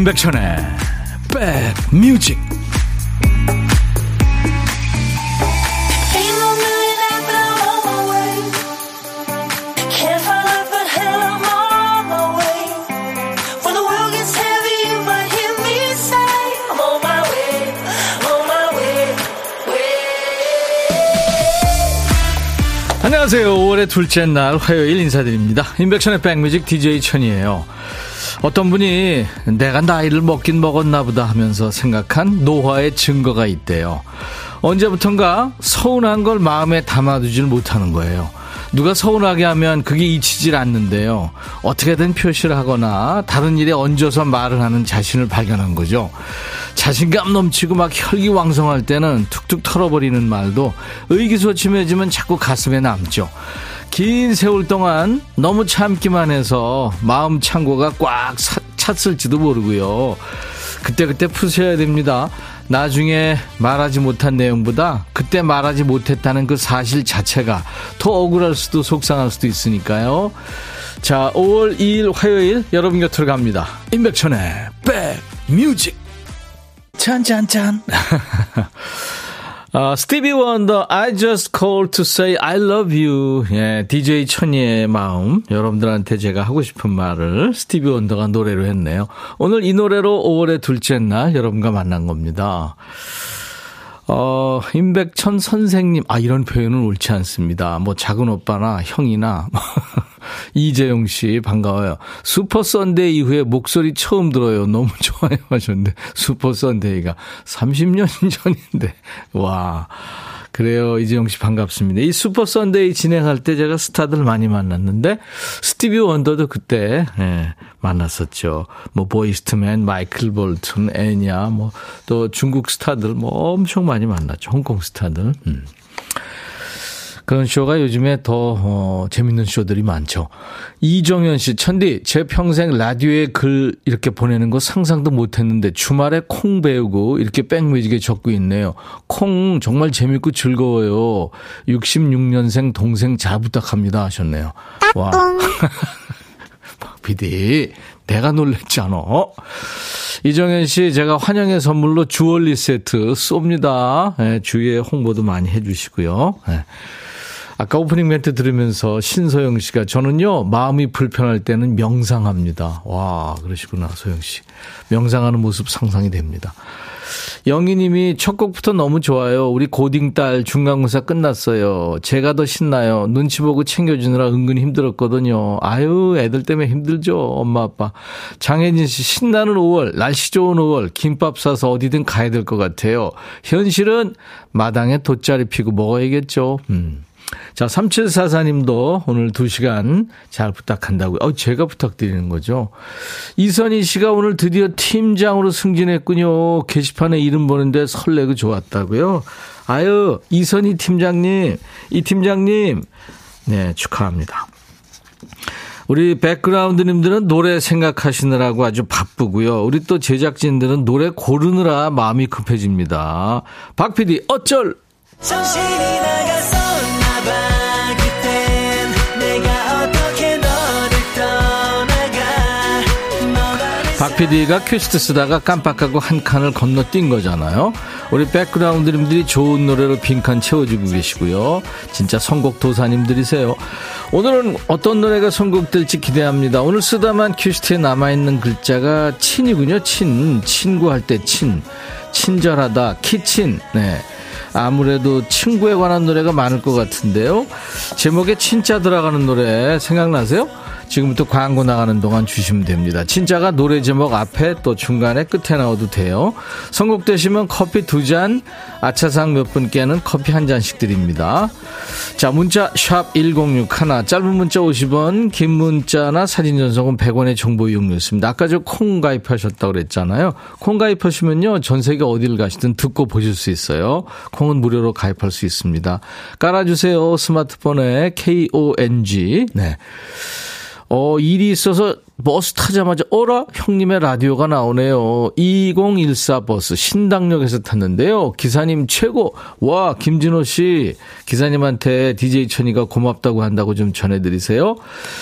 임백천의 백뮤직 안녕하세요. 5월의 둘째 날 화요일 인사드립니다. 임백천의 백뮤직 DJ 천이에요. 어떤 분이 내가 나이를 먹긴 먹었나 보다 하면서 생각한 노화의 증거가 있대요. 언제부턴가 서운한 걸 마음에 담아두질 못하는 거예요. 누가 서운하게 하면 그게 잊히질 않는데요. 어떻게든 표시를 하거나 다른 일에 얹어서 말을 하는 자신을 발견한 거죠. 자신감 넘치고 막 혈기왕성할 때는 툭툭 털어버리는 말도 의기소침해지면 자꾸 가슴에 남죠. 긴 세월 동안 너무 참기만 해서 마음 창고가 꽉 찼을지도 모르고요. 그때그때 푸셔야 됩니다. 나중에 말하지 못한 내용보다 그때 말하지 못했다는 그 사실 자체가 더 억울할 수도 속상할 수도 있으니까요. 자, 5월 2일 화요일 여러분 곁으로 갑니다. 임백천의 백뮤직. 짠짠짠. 어, 스티비 원더, I just called to say I love you. 예, DJ 천이의 마음. 여러분들한테 제가 하고 싶은 말을 스티비 원더가 노래로 했네요. 오늘 이 노래로 5월의 둘째 날 여러분과 만난 겁니다. 어, 임백천 선생님, 아, 이런 표현은 옳지 않습니다. 뭐, 작은 오빠나 형이나, 이재용 씨, 반가워요. 슈퍼 썬데이 이후에 목소리 처음 들어요. 너무 좋아요 하셨는데, 슈퍼 썬데이가 30년 전인데, 와. 그래요. 이재용 씨 반갑습니다. 이 슈퍼 썬데이 진행할 때 제가 스타들 많이 만났는데 스티비 원더도 그때 예, 만났었죠. 뭐 보이즈투맨, 마이클 볼튼, 엔야, 뭐 또 중국 스타들 뭐 엄청 많이 만났죠. 홍콩 스타들. 음. 그런 쇼가 요즘에 더 어, 재밌는 쇼들이 많죠. 이정현 씨, 천디, 제 평생 라디오에 글 이렇게 보내는 거 상상도 못했는데 주말에 콩 배우고 이렇게 백뮤직에 적고 있네요. 콩 정말 재밌고 즐거워요. 66년생 동생 잘 부탁합니다 하셨네요. 와. 비디, 내가 놀랬잖아. 이정현 씨, 제가 환영의 선물로 주얼리 세트 쏩니다. 네, 주위에 홍보도 많이 해주시고요. 네. 아까 오프닝 멘트 들으면서 신소영 씨가 저는요, 마음이 불편할 때는 명상합니다. 와, 그러시구나, 소영 씨. 명상하는 모습 상상이 됩니다. 영희님이 첫 곡부터 너무 좋아요. 우리 고딩 딸 중간고사 끝났어요. 제가 더 신나요. 눈치 보고 챙겨주느라 은근히 힘들었거든요. 아유, 애들 때문에 힘들죠. 엄마, 아빠. 장혜진 씨, 신나는 5월, 날씨 좋은 5월, 김밥 사서 어디든 가야 될 것 같아요. 현실은 마당에 돗자리 피고 먹어야겠죠. 음. 자, 3744님도 오늘 2시간 잘 부탁한다고요. 어, 제가 부탁드리는 거죠. 이선희 씨가 오늘 드디어 팀장으로 승진했군요. 게시판에 이름 보는데 설레고 좋았다고요. 아유, 이선희 팀장님, 이 팀장님, 네, 축하합니다. 우리 백그라운드님들은 노래 생각하시느라고 아주 바쁘고요. 우리 또 제작진들은 노래 고르느라 마음이 급해집니다. 박 PD, 어쩔! 정신이 나가서 박 PD가 quest 쓰다가 깜빡하고 한 칸을 건너뛴 거잖아요. 우리 백그라운드님들이 좋은 노래로 빈칸 채워주고 계시고요. 진짜 선곡 도사님들이세요. 오늘은 어떤 노래가 선곡될지 기대합니다. 오늘 쓰다만 quest에 남아있는 글자가 친이군요. 친. 친구할 때 친. 친절하다. kitchen. 네. 아무래도 친구에 관한 노래가 많을 것 같은데요. 제목에 친자 들어가는 노래 생각나세요? 지금부터 광고 나가는 동안 주시면 됩니다. 진짜가 노래 제목 앞에 또 중간에 끝에 나와도 돼요. 선곡되시면 커피 두 잔, 아차상 몇 분께는 커피 한 잔씩 드립니다. 자, 문자 샵 1061, 짧은 문자 50원, 긴 문자나 사진 전송은 100원의 정보 이용료였습니다. 아까 저 콩 가입하셨다고 그랬잖아요. 콩 가입하시면요. 전 세계 어디를 가시든 듣고 보실 수 있어요. 콩은 무료로 가입할 수 있습니다. 깔아주세요. 스마트폰에 KONG. 네. 어, 일이 있어서 버스 타자마자 어라 형님의 라디오가 나오네요. 2014 버스 신당역에서 탔는데요. 기사님 최고. 와 김진호 씨 기사님한테 DJ 천이가 고맙다고 한다고 좀 전해드리세요.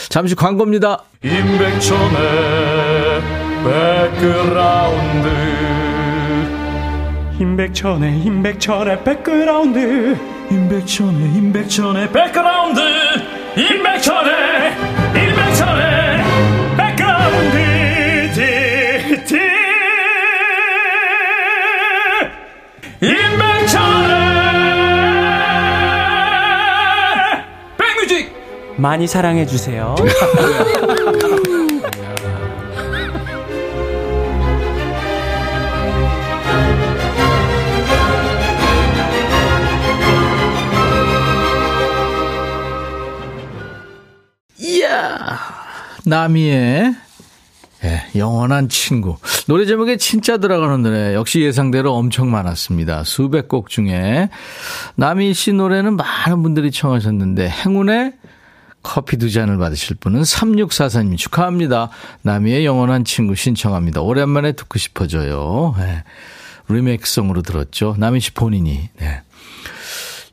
잠시 광고입니다. 임백천의 백그라운드 임백천의 임백천의 백그라운드 임백천의 임백천의 백그라운드 임백천의 많이 사랑해 주세요. 나미의 예, 영원한 친구. 노래 제목에 진짜 들어가는 노래 역시 예상대로 엄청 많았습니다. 수백 곡 중에 나미 씨 노래는 많은 분들이 청하셨는데 행운의 커피 두 잔을 받으실 분은 3644님 축하합니다. 나미의 영원한 친구 신청합니다. 오랜만에 듣고 싶어져요. 예. 리메이크송으로 들었죠. 나미 씨 본인이. 네.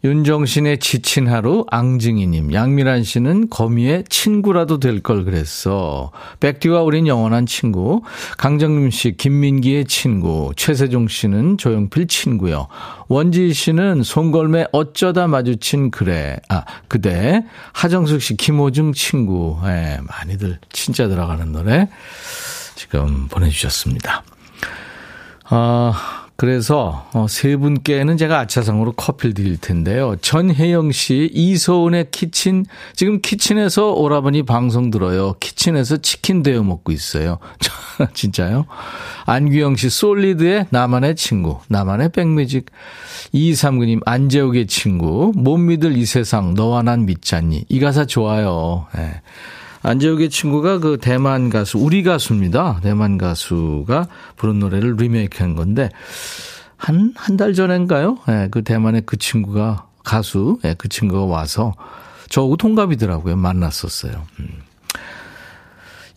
윤정신의 지친 하루 앙증이님 양미란 씨는 거미의 친구라도 될 걸 그랬어. 백디와 우린 영원한 친구. 강정림 씨 김민기의 친구. 최세종 씨는 조용필 친구요. 원지 씨는 송골매 어쩌다 마주친 그래. 아 그대. 하정숙 씨 김호중 친구. 예, 많이들 진짜 들어가는 노래 지금 보내주셨습니다. 아. 그래서 어, 세 분께는 제가 아차상으로 커피를 드릴 텐데요. 전혜영 씨, 이소은의 키친, 지금 키친에서 오라버니 방송 들어요. 키친에서 치킨 데워 먹고 있어요. 진짜요? 안규영 씨, 솔리드의 나만의 친구, 나만의 백뮤직. 이삼구님, 안재욱의 친구, 못 믿을 이 세상, 너와 난 믿잖니. 이 가사 좋아요. 네. 안재욱의 친구가 그 대만 가수, 우리 가수입니다. 대만 가수가 부른 노래를 리메이크 한 건데, 한, 한 달 전인가요? 예, 네, 그 대만의 그 친구가, 가수, 예, 네, 그 친구가 와서, 저하고 동갑이더라고요. 만났었어요. 음.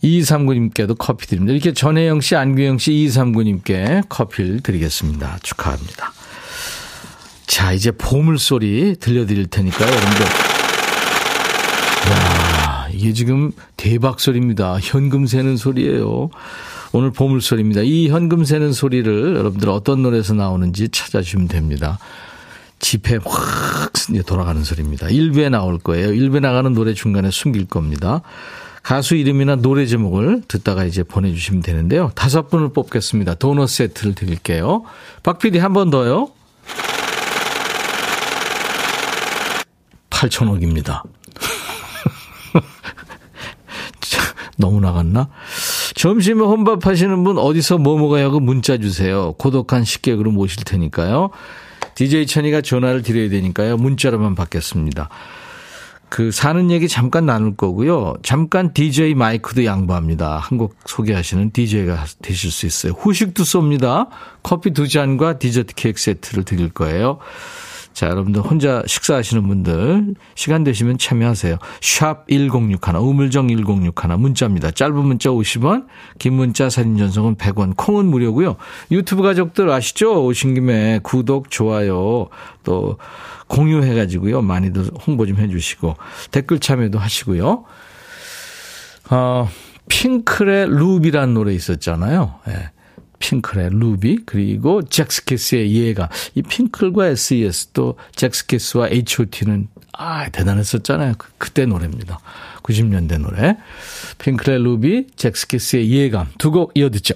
2239님께도 커피 드립니다. 이렇게 전혜영 씨, 안규영 씨, 2239님께 커피를 드리겠습니다. 축하합니다. 자, 이제 보물소리 들려드릴 테니까요. 여러분들. 야 이게 지금 대박 소리입니다. 현금 세는 소리예요. 오늘 보물 소리입니다. 이 현금 세는 소리를 여러분들 어떤 노래에서 나오는지 찾아주시면 됩니다. 지폐 확 돌아가는 소리입니다. 1부에 나올 거예요. 1부에 나가는 노래 중간에 숨길 겁니다. 가수 이름이나 노래 제목을 듣다가 이제 보내주시면 되는데요. 다섯 분을 뽑겠습니다. 도넛 세트를 드릴게요. 박 PD 한 번 더요. 8천억입니다. 너무 나갔나? 점심에 혼밥 하시는 분 어디서 뭐 먹어야 하고 문자 주세요. 고독한 식객으로 모실 테니까요. DJ 천이가 전화를 드려야 되니까요. 문자로만 받겠습니다. 그 사는 얘기 잠깐 나눌 거고요. 잠깐 DJ 마이크도 양보합니다. 한곡 소개하시는 DJ가 되실 수 있어요. 후식도 쏩니다. 커피 두 잔과 디저트 케이크 세트를 드릴 거예요. 자, 여러분들 혼자 식사하시는 분들 시간 되시면 참여하세요. 샵 1061, 우물정 1061 문자입니다. 짧은 문자 50원, 긴 문자 사진 전송은 100원, 콩은 무료고요. 유튜브 가족들 아시죠? 오신 김에 구독, 좋아요, 또 공유해 가지고요. 많이들 홍보 좀 해 주시고 댓글 참여도 하시고요. 어, 핑클의 루비라는 노래 있었잖아요. 예. 네. 핑클의 루비 그리고 잭스키스의 예가 이 핑클과 SES 또 잭스키스와 H.O.T는 아 대단했었잖아요. 그, 그때 노래입니다. 90년대 노래 핑클의 루비 젝스키스의 예감 두 곡 이어 듣죠.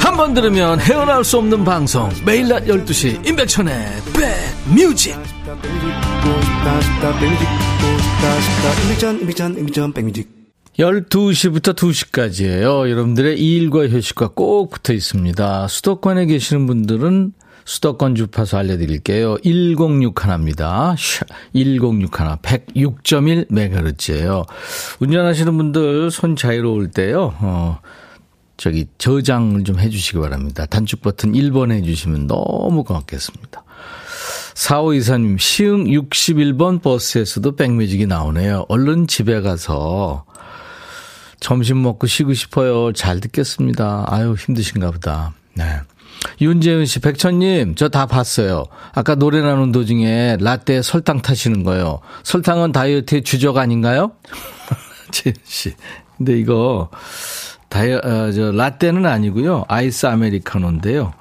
한 번 들으면 헤어나올 수 없는 방송 매일 낮 12시 임백천의 백뮤직 12시부터 2시까지예요. 여러분들의 일과 휴식과 꼭 붙어 있습니다. 수도권에 계시는 분들은 수도권 주파수 알려드릴게요. 106 하나입니다. 106 하나, 106.1MHz예요. 운전하시는 분들 손 자유로울 때요. 어, 저기 저장을 좀 해주시기 바랍니다. 단축 버튼 1번 해주시면 너무 고맙겠습니다. 4524님, 시흥 61번 버스에서도 백뮤직이 나오네요. 얼른 집에 가서 점심 먹고 쉬고 싶어요. 잘 듣겠습니다. 아유, 힘드신가 보다. 네. 윤재은 씨, 백천님, 저 다 봤어요. 아까 노래 나눈 도중에 라떼 설탕 타시는 거요. 설탕은 다이어트의 주적 아닌가요? 재은 씨. 근데 이거, 다이, 어, 저, 라떼는 아니고요. 아이스 아메리카노인데요.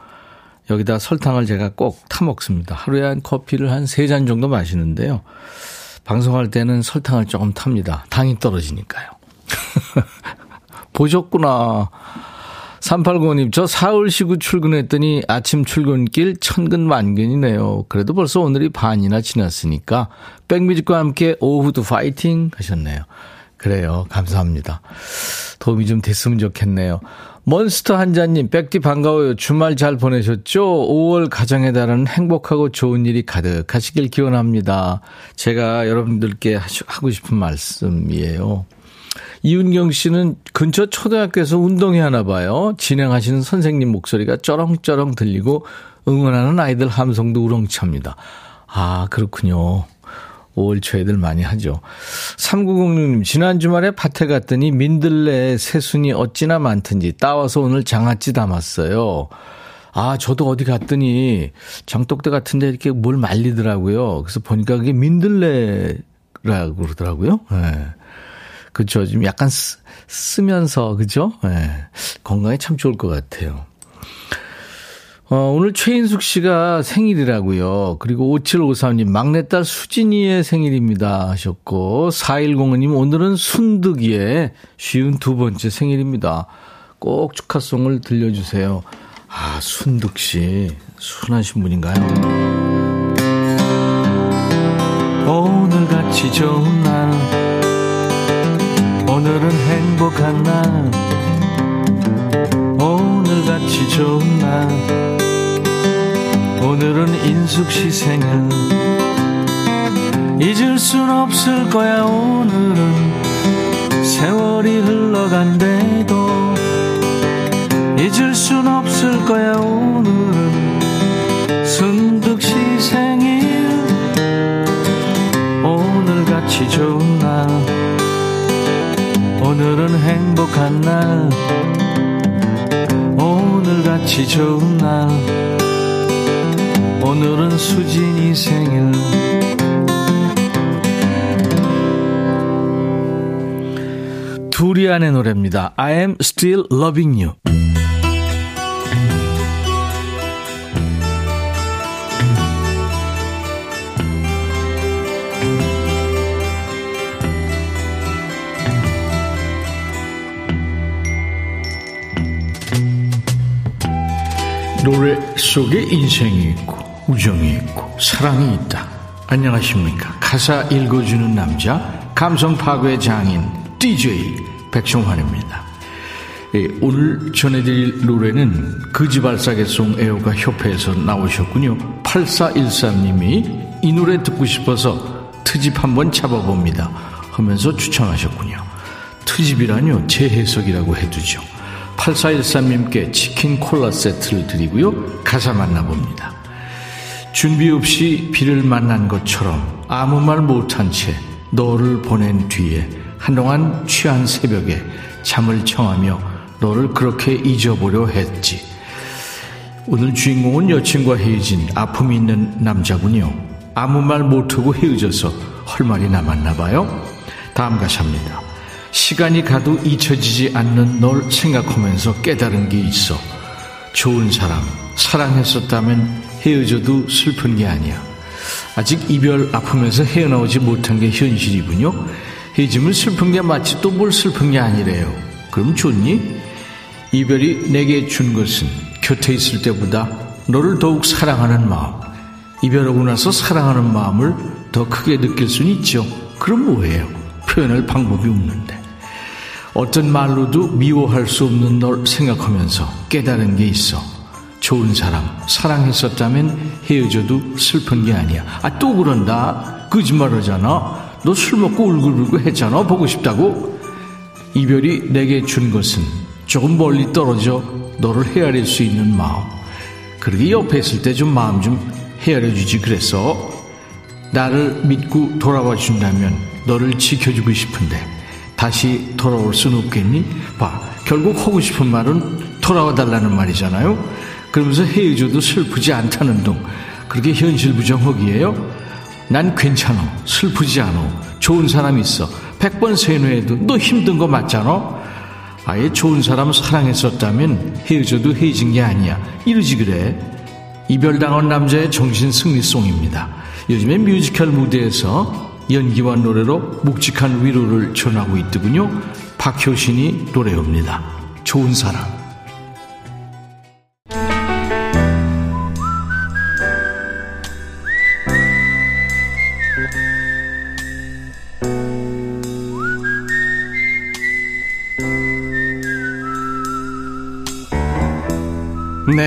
여기다 설탕을 제가 꼭 타 먹습니다. 하루에 한 커피를 한 세 잔 정도 마시는데요. 방송할 때는 설탕을 조금 탑니다. 당이 떨어지니까요. 보셨구나. 3895님, 저 사흘 쉬고 출근했더니 아침 출근길 천근 만근이네요. 그래도 벌써 오늘이 반이나 지났으니까 백뮤직과 함께 오후도 파이팅 하셨네요. 그래요. 감사합니다. 도움이 좀 됐으면 좋겠네요. 몬스터 한자님, 백디 반가워요. 주말 잘 보내셨죠? 5월 가정에 달하는 행복하고 좋은 일이 가득하시길 기원합니다. 제가 여러분들께 하고 싶은 말씀이에요. 이윤경 씨는 근처 초등학교에서 운동회 하나 봐요. 진행하시는 선생님 목소리가 쩌렁쩌렁 들리고 응원하는 아이들 함성도 우렁찹니다. 아, 그렇군요. 5월 초에들 많이 하죠. 3906님, 지난 주말에 밭에 갔더니 민들레 새순이 어찌나 많든지 따와서 오늘 장아찌 담았어요. 아, 저도 어디 갔더니 장독대 같은데 이렇게 뭘 말리더라고요. 그래서 보니까 그게 민들레라고 그러더라고요. 예. 네. 그렇죠. 좀 약간 쓰, 쓰면서 그죠? 네. 건강에 참 좋을 것 같아요. 어, 오늘 최인숙 씨가 생일이라고요. 그리고 5753님 막내딸 수진이의 생일입니다 하셨고 4105님 오늘은 순득이의 쉬운 두 번째 생일입니다. 꼭 축하송을 들려주세요. 아 순득 씨 순하신 분인가요? 오늘같이 좋은 날 오늘은 행복한 날 오늘같이 좋은 날 오늘은 인숙 씨 생일 잊을 순 없을 거야 오늘은. 세월이 흘러간대도 잊을 순 없을 거야 오늘은. 순득 씨 생일 오늘같이 좋은 날. 오늘은 행복한 날. 오늘같이 좋은 날 오늘은 수진이 생일 두리안의 노래입니다. I am still loving you. 노래 속에 인생이 있고 우정이 있고 사랑이 있다. 안녕하십니까. 가사 읽어주는 남자 감성 파괴 장인 DJ 백종환입니다. 예, 오늘 전해드릴 노래는 그지발사계송 애호가 협회에서 나오셨군요. 8413님이 이 노래 듣고 싶어서 트집 한번 잡아봅니다. 하면서 추천하셨군요. 트집이라뇨 재해석이라고 해두죠. 8413님께 치킨 콜라 세트를 드리고요. 가사 만나봅니다. 준비 없이 비를 만난 것처럼 아무 말 못한 채 너를 보낸 뒤에 한동안 취한 새벽에 잠을 청하며 너를 그렇게 잊어보려 했지. 오늘 주인공은 여친과 헤어진 아픔이 있는 남자군요. 아무 말 못하고 헤어져서 할 말이 남았나 봐요. 다음 가사입니다. 시간이 가도 잊혀지지 않는 널 생각하면서 깨달은 게 있어. 좋은 사람, 사랑했었다면 헤어져도 슬픈 게 아니야. 아직 이별 아픔에서 헤어나오지 못한 게 현실이군요. 헤어지면 슬픈 게 맞지 또뭘 슬픈 게 아니래요. 그럼 좋니? 이별이 내게 준 것은 곁에 있을 때보다 너를 더욱 사랑하는 마음. 이별하고 나서 사랑하는 마음을 더 크게 느낄 수는 있죠. 그럼 뭐예요? 표현할 방법이 없는데. 어떤 말로도 미워할 수 없는 널 생각하면서 깨달은 게 있어. 좋은 사람, 사랑했었다면 헤어져도 슬픈 게 아니야. 아, 또 그런다. 거짓말 하잖아. 너 술 먹고 울고불고 했잖아. 보고 싶다고. 이별이 내게 준 것은 조금 멀리 떨어져 너를 헤아릴 수 있는 마음. 그러게 옆에 있을 때 좀 마음 좀 헤아려 주지 그랬어. 나를 믿고 돌아와 준다면 너를 지켜주고 싶은데 다시 돌아올 순 없겠니? 봐, 결국 하고 싶은 말은 돌아와 달라는 말이잖아요. 그러면서 헤어져도 슬프지 않다는 둥. 그렇게 현실 부정하기에요? 난 괜찮아. 슬프지 않아. 좋은 사람 있어. 백번 세뇌해도 너 힘든 거 맞잖아? 아예 좋은 사람 사랑했었다면 헤어져도 헤어진 게 아니야. 이러지 그래. 이별당한 남자의 정신 승리송입니다. 요즘에 뮤지컬 무대에서 연기와 노래로 묵직한 위로를 전하고 있더군요. 박효신이 노래합니다. 좋은 사람.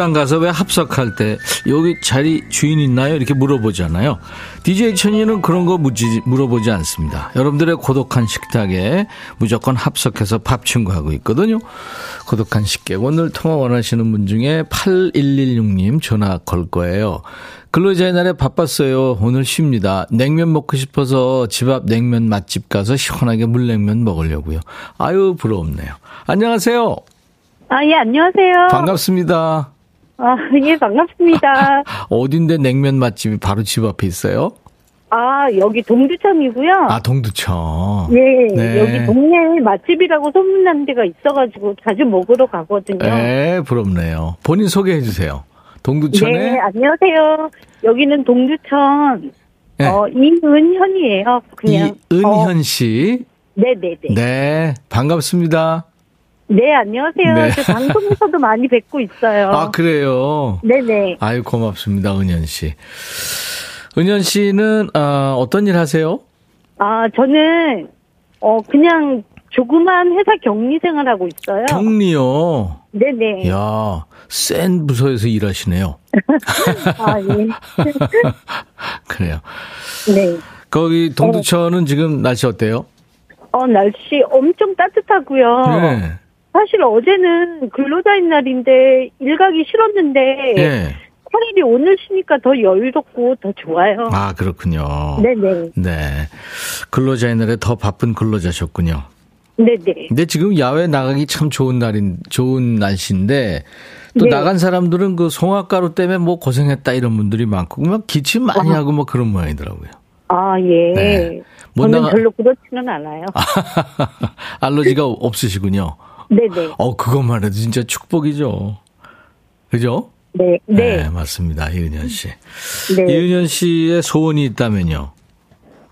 식당 가서 왜 합석할 때 여기 자리 주인 있나요? 이렇게 물어보잖아요. DJ 천이는 그런 거 묻지, 물어보지 않습니다. 여러분들의 고독한 식탁에 무조건 합석해서 밥 친구하고 있거든요. 고독한 식객. 오늘 통화 원하시는 분 중에 8116님 전화 걸 거예요. 근로자의 날에 바빴어요. 오늘 쉽니다. 냉면 먹고 싶어서 집 앞 냉면 맛집 가서 시원하게 물냉면 먹으려고요. 아유, 부럽네요. 안녕하세요. 아, 예, 안녕하세요. 반갑습니다. 아, 예, 반갑습니다. 어딘데 냉면 맛집이 바로 집 앞에 있어요? 아, 여기 동두천이고요. 아, 동두천. 예, 네. 여기 동네 맛집이라고 소문난 데가 있어가지고 자주 먹으러 가거든요. 네, 부럽네요. 본인 소개해 주세요. 동두천에 네, 안녕하세요. 여기는 동두천, 네. 어, 이은현이에요. 그냥. 이은현 씨. 네네네. 네. 네, 반갑습니다. 안녕하세요. 네. 저 방송에서도 많이 뵙고 있어요. 아, 그래요. 네네. 아유, 고맙습니다, 은현 씨. 은현 씨는 아, 어떤 일 하세요? 아, 저는, 어, 그냥 조그만 회사 격리 생활하고 있어요. 격리요. 네네. 야, 센 부서에서 일하시네요. 아, 예. 그래요. 네. 거기 동두천은 지금 날씨 어때요? 어, 날씨 엄청 따뜻하고요. 네. 사실 어제는 근로자인 날인데 일 가기 싫었는데 예. 차라리 오늘 쉬니까 더 여유롭고 더 좋아요. 아, 그렇군요. 네네. 네. 근로자의 날에 더 바쁜 근로자셨군요. 네네. 근데 지금 야외 나가기 참 좋은 날인, 좋은 날씨인데, 또 네. 나간 사람들은 그 송화가루 때문에 뭐 고생했다 이런 분들이 많고, 막 기침 많이 하고 뭐 그런 모양이더라고요. 아, 예. 네. 못 저는 나가- 별로 그렇지는 않아요. 알러지가 없으시군요. 네네. 어, 그것만 해도 진짜 축복이죠. 그죠? 네. 네. 맞습니다. 이은현 씨. 네. 이은현 씨의 소원이 있다면요.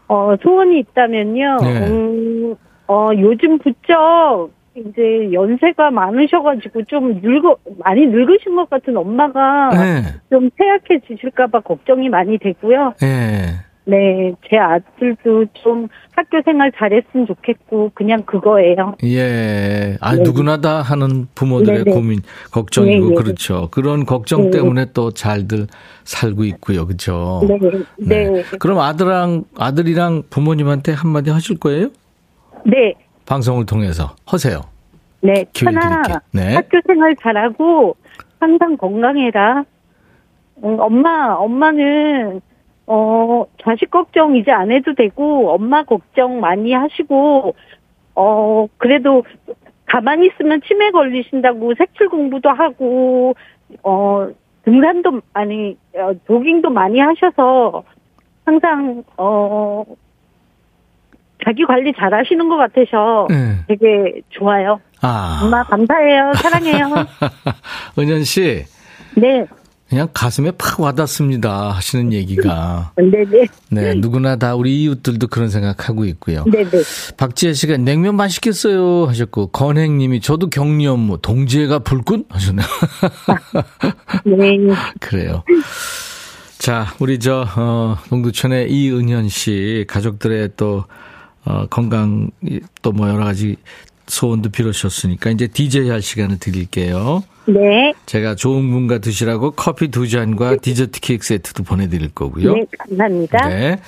어, 소원이 있다면요. 네. 음, 어, 요즘 부쩍 이제 연세가 많으셔가지고 좀 늙어, 많이 늙으신 것 같은 엄마가 네. 좀 폐약해지실까봐 걱정이 많이 되고요. 예. 네, 제 아들도 좀 학교 생활 잘했으면 좋겠고, 그냥 그거예요. 예. 아, 네. 누구나 다 하는 부모들의 네, 네. 고민, 걱정이고, 네, 네. 그렇죠. 그런 걱정 네. 때문에 또 잘들 살고 있고요. 그렇죠. 네, 네. 그럼 아들랑, 아들이랑 부모님한테 한마디 하실 거예요? 네, 방송을 통해서. 하세요. 네. 천아. 네. 학교 생활 잘하고, 항상 건강해라. 응, 엄마, 엄마는, 어, 자식 걱정 이제 안 해도 되고, 엄마 걱정 많이 하시고, 어, 그래도 가만히 있으면 치매 걸리신다고 색출 공부도 하고, 어, 등산도, 아니, 어, 조깅도 많이 하셔서, 항상, 어, 자기 관리 잘 하시는 것 같아서 네. 되게 좋아요. 아. 엄마 감사해요. 사랑해요. 은현 씨, 네. 그냥 가슴에 팍 와닿습니다. 하시는 얘기가. 네네. 네, 누구나 다 우리 이웃들도 그런 생각하고 있고요. 네네. 박지혜 씨가 냉면 맛있겠어요 하셨고 건행님이 저도 격리 업무 동지애가 불끈 하셨네요. 네. 그래요. 자, 우리 저 어, 동두천의 이은현 씨 가족들의 또 어, 건강 또 뭐 여러 가지 소원도 빌으셨으니까 이제 DJ 할 시간을 드릴게요. 네. 제가 좋은 분과 드시라고 커피 두 잔과 디저트 케이크 세트도 보내드릴 거고요. 네, 감사합니다. 네.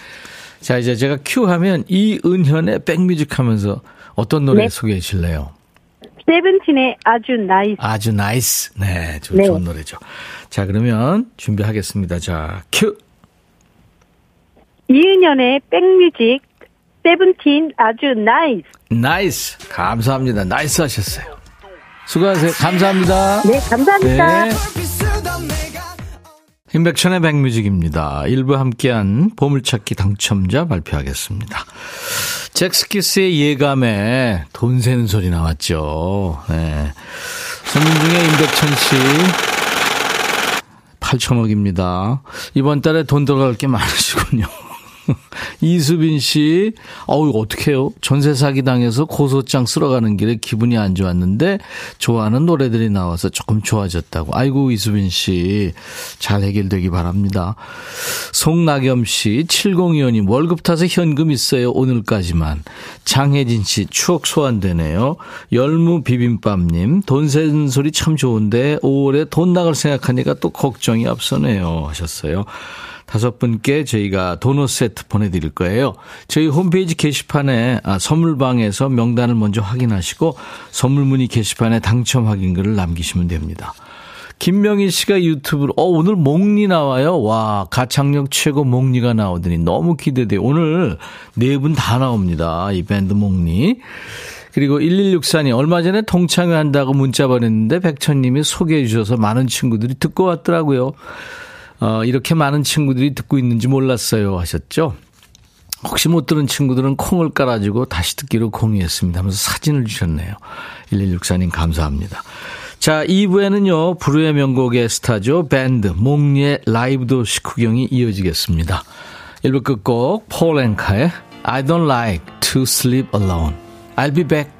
자, 이제 제가 큐 하면 이은현의 백뮤직 하면서 어떤 노래 네. 소개해 주실래요? 세븐틴의 아주 nice. 아주 nice. 네, 저, 네. 좋은 노래죠. 자, 그러면 준비하겠습니다. 자, 큐. 이은현의 백뮤직. 세븐틴 아주 nice. nice. 감사합니다. nice 하셨어요. 수고하세요. 감사합니다. 네, 감사합니다. 네. 임백천의 백뮤직입니다. 일부 함께한 보물찾기 당첨자 발표하겠습니다. 잭스키스의 예감에 돈 세는 소리 나왔죠. 네. 손님 중에 임백천 씨 8천억입니다. 이번 달에 돈 들어갈 게 많으시군요. 이수빈 씨, 어우, 어떡해요. 전세 사기 당해서 고소장 쓸어가는 길에 기분이 안 좋았는데, 좋아하는 노래들이 나와서 조금 좋아졌다고. 아이고, 이수빈 씨, 잘 해결되기 바랍니다. 송나겸 씨, 7025님, 월급 타서 현금 있어요. 오늘까지만. 장혜진 씨, 추억 소환되네요. 열무 비빔밥님, 돈 세는 소리 참 좋은데, 5월에 돈 나갈 생각하니까 또 걱정이 앞서네요. 하셨어요. 다섯 분께 저희가 도넛 세트 보내드릴 거예요. 저희 홈페이지 게시판에 아, 선물방에서 명단을 먼저 확인하시고 선물 문의 게시판에 당첨 확인글을 남기시면 됩니다. 김명희 씨가 유튜브로 어 오늘 몽니 나와요. 와 가창력 최고 몽니가 나오더니 너무 기대돼요. 오늘 네 분 다 나옵니다. 이 밴드 몽니. 그리고 1164님 얼마 전에 동창회 한다고 문자 보냈는데 백천님이 소개해 주셔서 많은 친구들이 듣고 왔더라고요. 어, 이렇게 많은 친구들이 듣고 있는지 몰랐어요 하셨죠? 혹시 못 들은 친구들은 콩을 깔아주고 다시 듣기로 공유했습니다 하면서 사진을 주셨네요. 1164님 감사합니다. 자, 2부에는요, 불후의 명곡의 스타죠. 밴드, 몽리의 라이브 도시 구경이 이어지겠습니다. 1부 끝곡, 폴 앵카의 I don't like to sleep alone. I'll be back.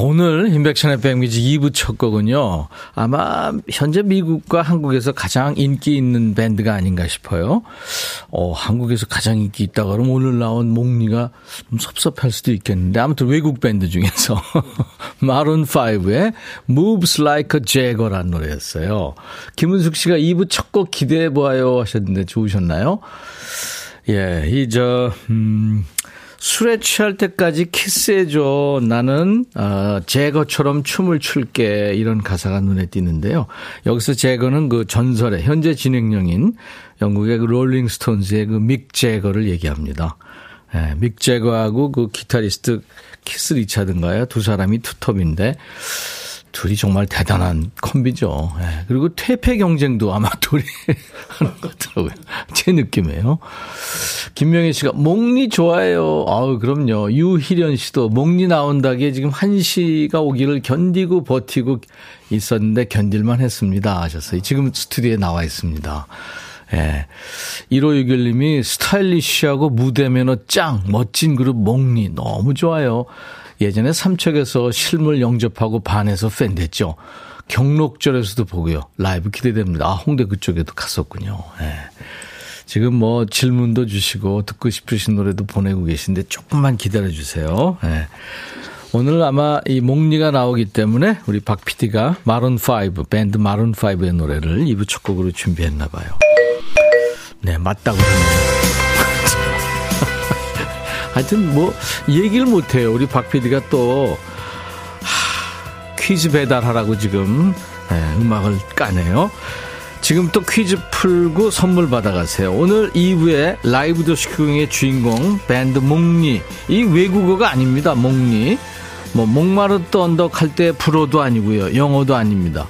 오늘 인백션의 백뮤직 2부 첫 곡은요. 아마 현재 미국과 한국에서 가장 인기 있는 밴드가 아닌가 싶어요. 어, 한국에서 가장 인기 있다 그러면 오늘 나온 몽니가 좀 섭섭할 수도 있겠는데 아무튼 외국 밴드 중에서 마룬 5의 Moves Like a Jagger라는 노래였어요. 김은숙 씨가 2부 첫 곡 기대해 보아요 하셨는데 좋으셨나요? 예, 이 저 음. 술에 취할 때까지 키스해줘. 나는, 어, 제거처럼 춤을 출게. 이런 가사가 눈에 띄는데요. 여기서 제거는 그 전설의 현재 진행형인 영국의 그 롤링스톤즈의 그 믹 재거를 얘기합니다. 예, 믹 재거하고 그 기타리스트 키스 리차든가요. 두 사람이 투톱인데, 둘이 정말 대단한 콤비죠. 예, 그리고 퇴폐 경쟁도 아마 둘이 하는 것 같더라고요. 제 느낌이에요. 김명희 씨가 몽니 좋아해요. 아우 그럼요. 유희련 씨도 몽니 나온다기에 지금 한 시가 오기를 견디고 버티고 있었는데 견딜만 했습니다 하셨어요. 지금 스튜디오에 나와 있습니다. 예. 1561님이 스타일리쉬하고 무대 매너 짱 멋진 그룹 몽니 너무 좋아요. 예전에 삼척에서 실물 영접하고 반해서 팬 됐죠. 경록절에서도 보고요. 라이브 기대됩니다. 아, 홍대 그쪽에도 갔었군요. 예. 지금 뭐 질문도 주시고 듣고 싶으신 노래도 보내고 계신데 조금만 기다려 주세요. 예. 오늘 아마 이 몽니가 나오기 때문에 우리 박 PD가 마룬 5, 밴드 마룬 5의 노래를 2부 첫 곡으로 준비했나 봐요. 네, 맞다고 그러네요. 하여튼 뭐 얘기를 못해요. 우리 박 PD가 또 하, 퀴즈 배달하라고 지금 네, 음악을 까네요. 지금 또 퀴즈 풀고 선물 받아가세요. 오늘 2부에 라이브 도시구경의 주인공 밴드 몽니. 이 외국어가 아닙니다. 몽니. 뭐 목마르트 언덕 할때 불어도 아니고요. 영어도 아닙니다.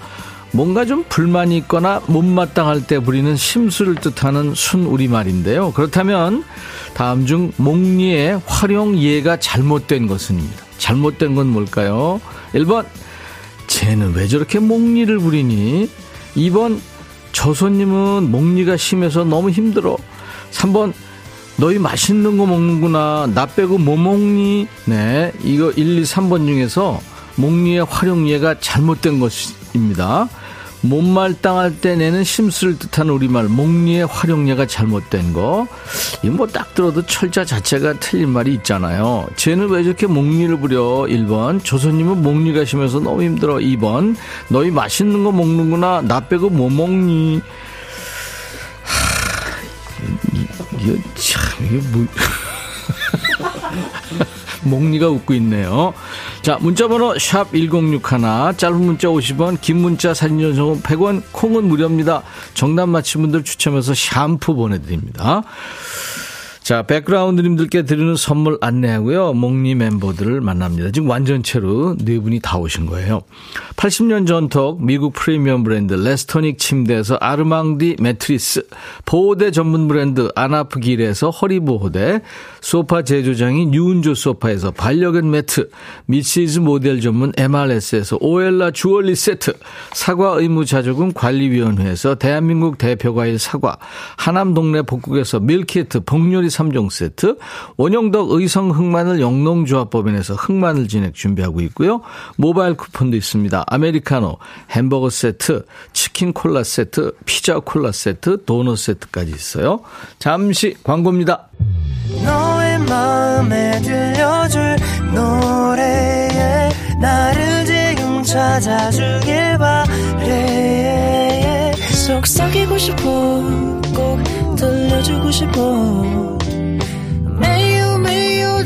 뭔가 좀 불만이 있거나 못마땅할 때 부리는 심수를 뜻하는 순 우리말인데요. 그렇다면 다음 중 목리의 활용 이해가 잘못된 것은입니다. 잘못된 건 뭘까요? 1번 쟤는 왜 저렇게 목리를 부리니? 2번 저 손님은 목리가 심해서 너무 힘들어. 3번 너희 맛있는 거 먹는구나. 나 빼고 뭐 먹니? 네. 이거 1, 2, 3번 중에서 목리의 활용 이해가 잘못된 것입니다. 못말땅할 때 내는 심술을 뜻하는 우리말 목리의 활용례가 잘못된 거. 이뭐딱 들어도 철자 자체가 틀린 말이 있잖아요. 쟤는 왜 저렇게 목리를 부려? 1번. 조선님은 목리가 심해서 너무 힘들어. 2번. 너희 맛있는 거 먹는구나. 나 빼고 뭐 먹니? 이거 참, 이게 뭐. 목리가 웃고 있네요. 자, 문자번호 샵1061, 짧은 문자 50원, 긴 문자 사진 전송은 100원, 콩은 무료입니다. 정답 맞힌 분들 추첨해서 샴푸 보내드립니다. 자, 백그라운드님들께 드리는 선물 안내하고요. 목리 멤버들을 만납니다. 지금 완전체로 네 분이 다 오신 거예요. 80년 전통 미국 프리미엄 브랜드 레스토닉 침대에서 아르망디 매트리스, 보호대 전문 브랜드 아나프길에서 허리보호대, 소파 제조장인 유운조 소파에서 반려견 매트, 미시즈 모델 전문 MRS에서 오엘라 주얼리 세트, 사과 의무자조금 관리위원회에서 대한민국 대표과일 사과, 하남 동네 복국에서 밀키트 복요리 3종 세트, 원영덕 의성 흑마늘 영농조합법인에서 흑마늘 진액 준비하고 있고요. 모바일 쿠폰도 있습니다. 아메리카노, 햄버거 세트, 치킨 콜라 세트, 피자 콜라 세트, 도넛 세트까지 있어요. 잠시 광고입니다. 너의 마음에 들려줄 노래에 나를 지금 찾아주길 바래 속삭이고 싶어 꼭 들려주고 싶어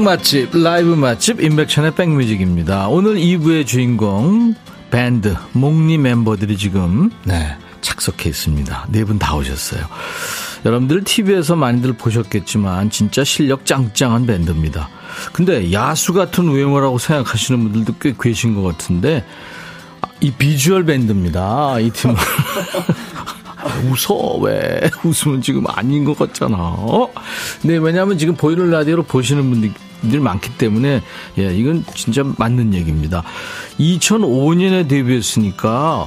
선곡 맛집, 라이브 맛집, 임백천의 백뮤직입니다. 오늘 2부의 주인공, 밴드, 목리 멤버들이 지금, 네, 착석해 있습니다. 네 분 다 오셨어요. 여러분들 TV에서 많이들 보셨겠지만, 진짜 실력 짱짱한 밴드입니다. 근데 야수 같은 외모라고 생각하시는 분들도 꽤 계신 것 같은데, 이 비주얼 밴드입니다. 이 팀은. 웃어 왜 웃으면 지금 아닌 것 같잖아. 어? 네 왜냐하면 지금 보이는 라디오로 보시는 분들 많기 때문에 예 이건 진짜 맞는 얘기입니다. 2005년에 데뷔했으니까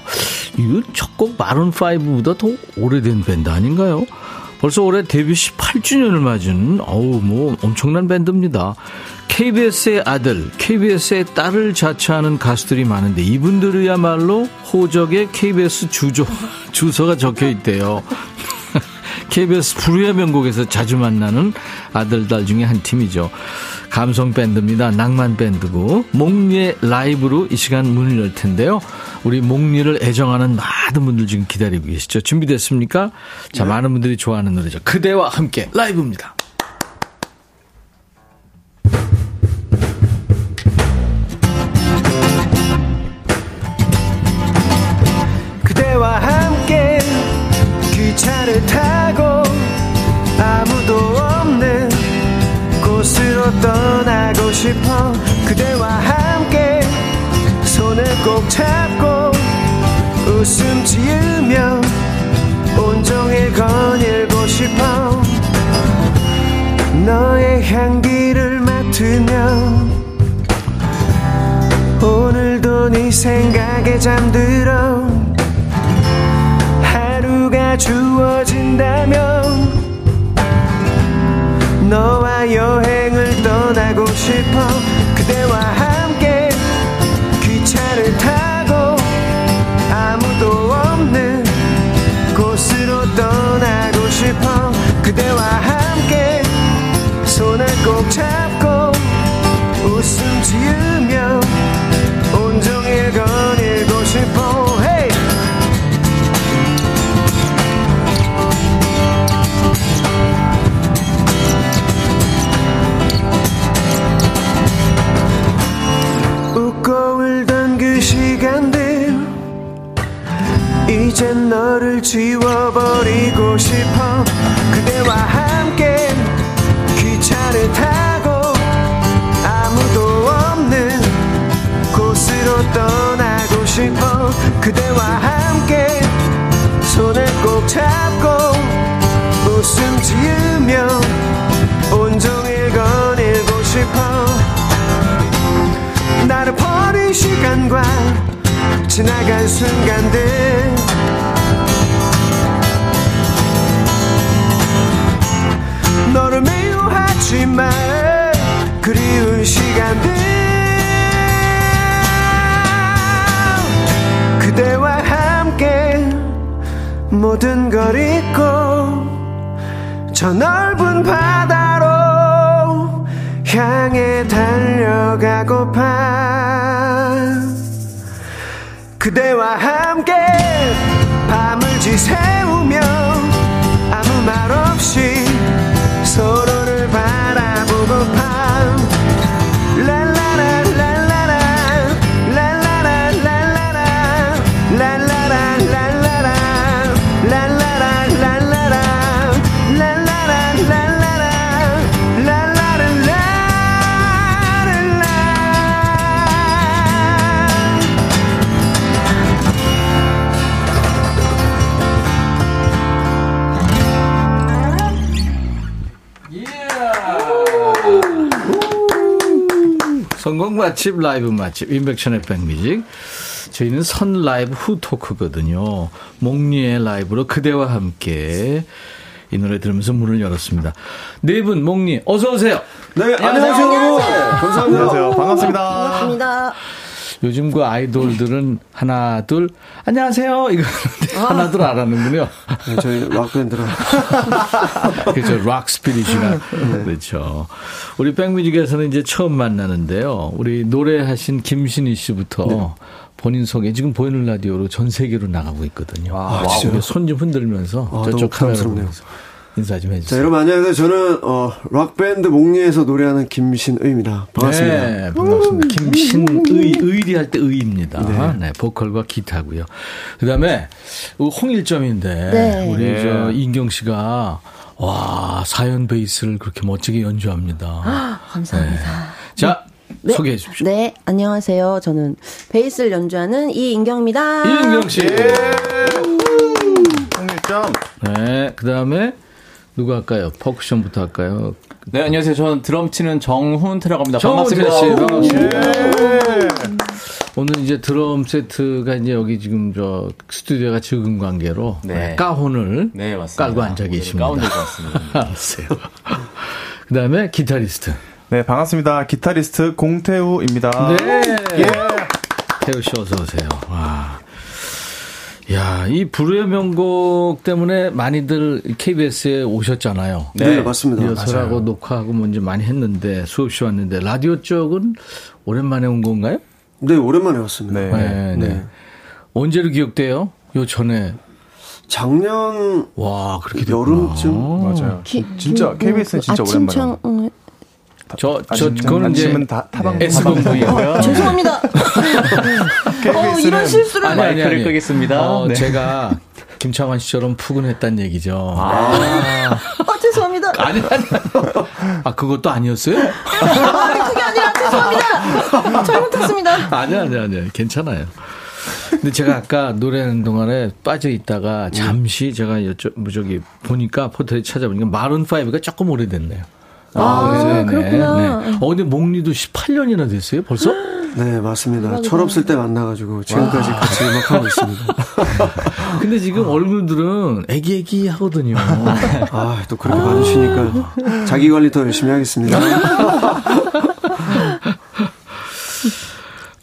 이거 첫곡 마룬 5보다 더 오래된 밴드 아닌가요? 벌써 올해 데뷔 18주년을 맞은 어우 뭐 엄청난 밴드입니다. KBS의 아들, KBS의 딸을 자처하는 가수들이 많은데 이분들이야말로 호적에 KBS 주조 주소가 적혀 있대요. KBS 불후의 명곡에서 자주 만나는 아들 딸 중에 한 팀이죠. 감성 밴드입니다. 낭만 밴드고 목리의 라이브로 이 시간 문을 열 텐데요. 우리 목리를 애정하는 많은 분들 지금 기다리고 계시죠. 준비됐습니까? 자, 많은 분들이 좋아하는 노래죠. 그대와 함께 라이브입니다. 꼭 잡고 웃음 지으며 온종일 거닐고 싶어. 너의 향기를 맡으며 오늘도 네 생각에 잠들어. 하루가 주어진다면 너와 여행을 떠나고 싶어. 지워버리고 싶어. 그대와 함께 기차를 타고 아무도 없는 곳으로 떠나고 싶어. 그대와 함께 손을 꼭 잡고 웃음 지으며 온종일 거닐고 싶어. 나를 버린 시간과 지나간 순간들 미워하지만 그리운 시간들 그대와 함께 모든 걸 잊고 저 넓은 바다로 향해 달려가고파 그대와 함께 밤을 지새우 성공 맛집 라이브 맛집 임백천의 백뮤직 저희는 선 라이브 후 토크거든요 몽니의 라이브로 그대와 함께 이 노래 들으면서 문을 열었습니다 네 분 몽니 어서 오세요 네, 안녕하세요. 감사합니다. 안녕하세요. 반갑습니다. 반갑습니다. 요즘 그 아이돌들은 하나 둘 안녕하세요 이거 하나 둘 알았는군요 네, 저희 락밴드라. 그렇죠. rock spirit이나. 그렇죠. 우리 백뮤직에서는 이제 처음 만나는데요. 우리 노래하신 김신희 씨부터 본인 소개 지금 보이는 라디오로 전 세계로 나가고 있거든요. 아, 진짜요? 손좀 흔들면서 아, 저쪽 너무 카메라 부담스럽네요. 보면서 인사 좀 자, 해주세요. 여러분 안녕하세요. 저는 어, 락밴드 목리에서 노래하는 김신의입니다. 반갑습니다. 네, 반갑습니다. 김신의, 의리 할 때 의입니다. 네. 네. 보컬과 기타고요. 그 다음에, 홍일점인데, 네. 우리 네. 저 인경 씨가, 와, 사연 베이스를 그렇게 멋지게 연주합니다. 감사합니다. 자, 네. 소개해 주십시오. 네, 안녕하세요. 저는 베이스를 연주하는 이인경입니다. 이인경 씨. 홍일점. 네, 그 다음에, 누구 할까요? 퍼쿠션부터 할까요? 네, 안녕하세요. 저는 드럼 치는 정훈태라고 합니다. 반갑습니다. 씨, 반갑습니다. 오늘 이제 드럼 세트가 이제 여기 지금 저 스튜디오가 적은 관계로 네. 가혼을 네. 깔고 앉아 계십니다. 가운 들고 왔습니다. 알았어요. 그 다음에 기타리스트. 네, 반갑습니다. 기타리스트 공태우입니다. 네. 예. 태우 씨 어서 오세요. 와. 야, 이 불후의 명곡 때문에 많이들 KBS에 오셨잖아요. 네, 맞습니다. 리허설하고 녹화하고 뭔지 많이 했는데 수없이 왔는데 라디오 쪽은 오랜만에 온 건가요? 네, 오랜만에 왔습니다. 네. 네. 네. 언제로 기억돼요? 요 전에. 작년 와, 그렇게 됐구나. 여름쯤 맞아요. 기- 진짜 기- KBS는 진짜 오랜만에. 음, 저, 저, 아침- 그거는 이제 다 타방 S본부이고요. 죄송합니다. 어, 이런 실수를. 아니, 아니, 아니. 끄겠습니다. 어, 네. 제가 김창완 씨처럼 푸근했단 얘기죠. 아, 죄송합니다. 아니, 아니. 아, 그것도 아니었어요? 아니, 그게 아니라 죄송합니다. 잘못했습니다. 아니, 아니, 아니. 괜찮아요. 근데 제가 아까 노래하는 동안에 빠져 있다가 잠시 제가 여쭤, 뭐 저기 보니까 포털에 찾아보니까 마룬5가 조금 오래됐네요. 아, 아 그렇구나. 네. 어, 근데 목리도 18년이나 됐어요, 벌써? 음. 네, 맞습니다. 철없을 때 만나가지고 지금까지 와. 같이 음악하고 있습니다. 근데 지금 얼굴들은 애기애기 하거든요. 아, 또 그렇게 많으시니까 자기 관리 더 열심히 하겠습니다.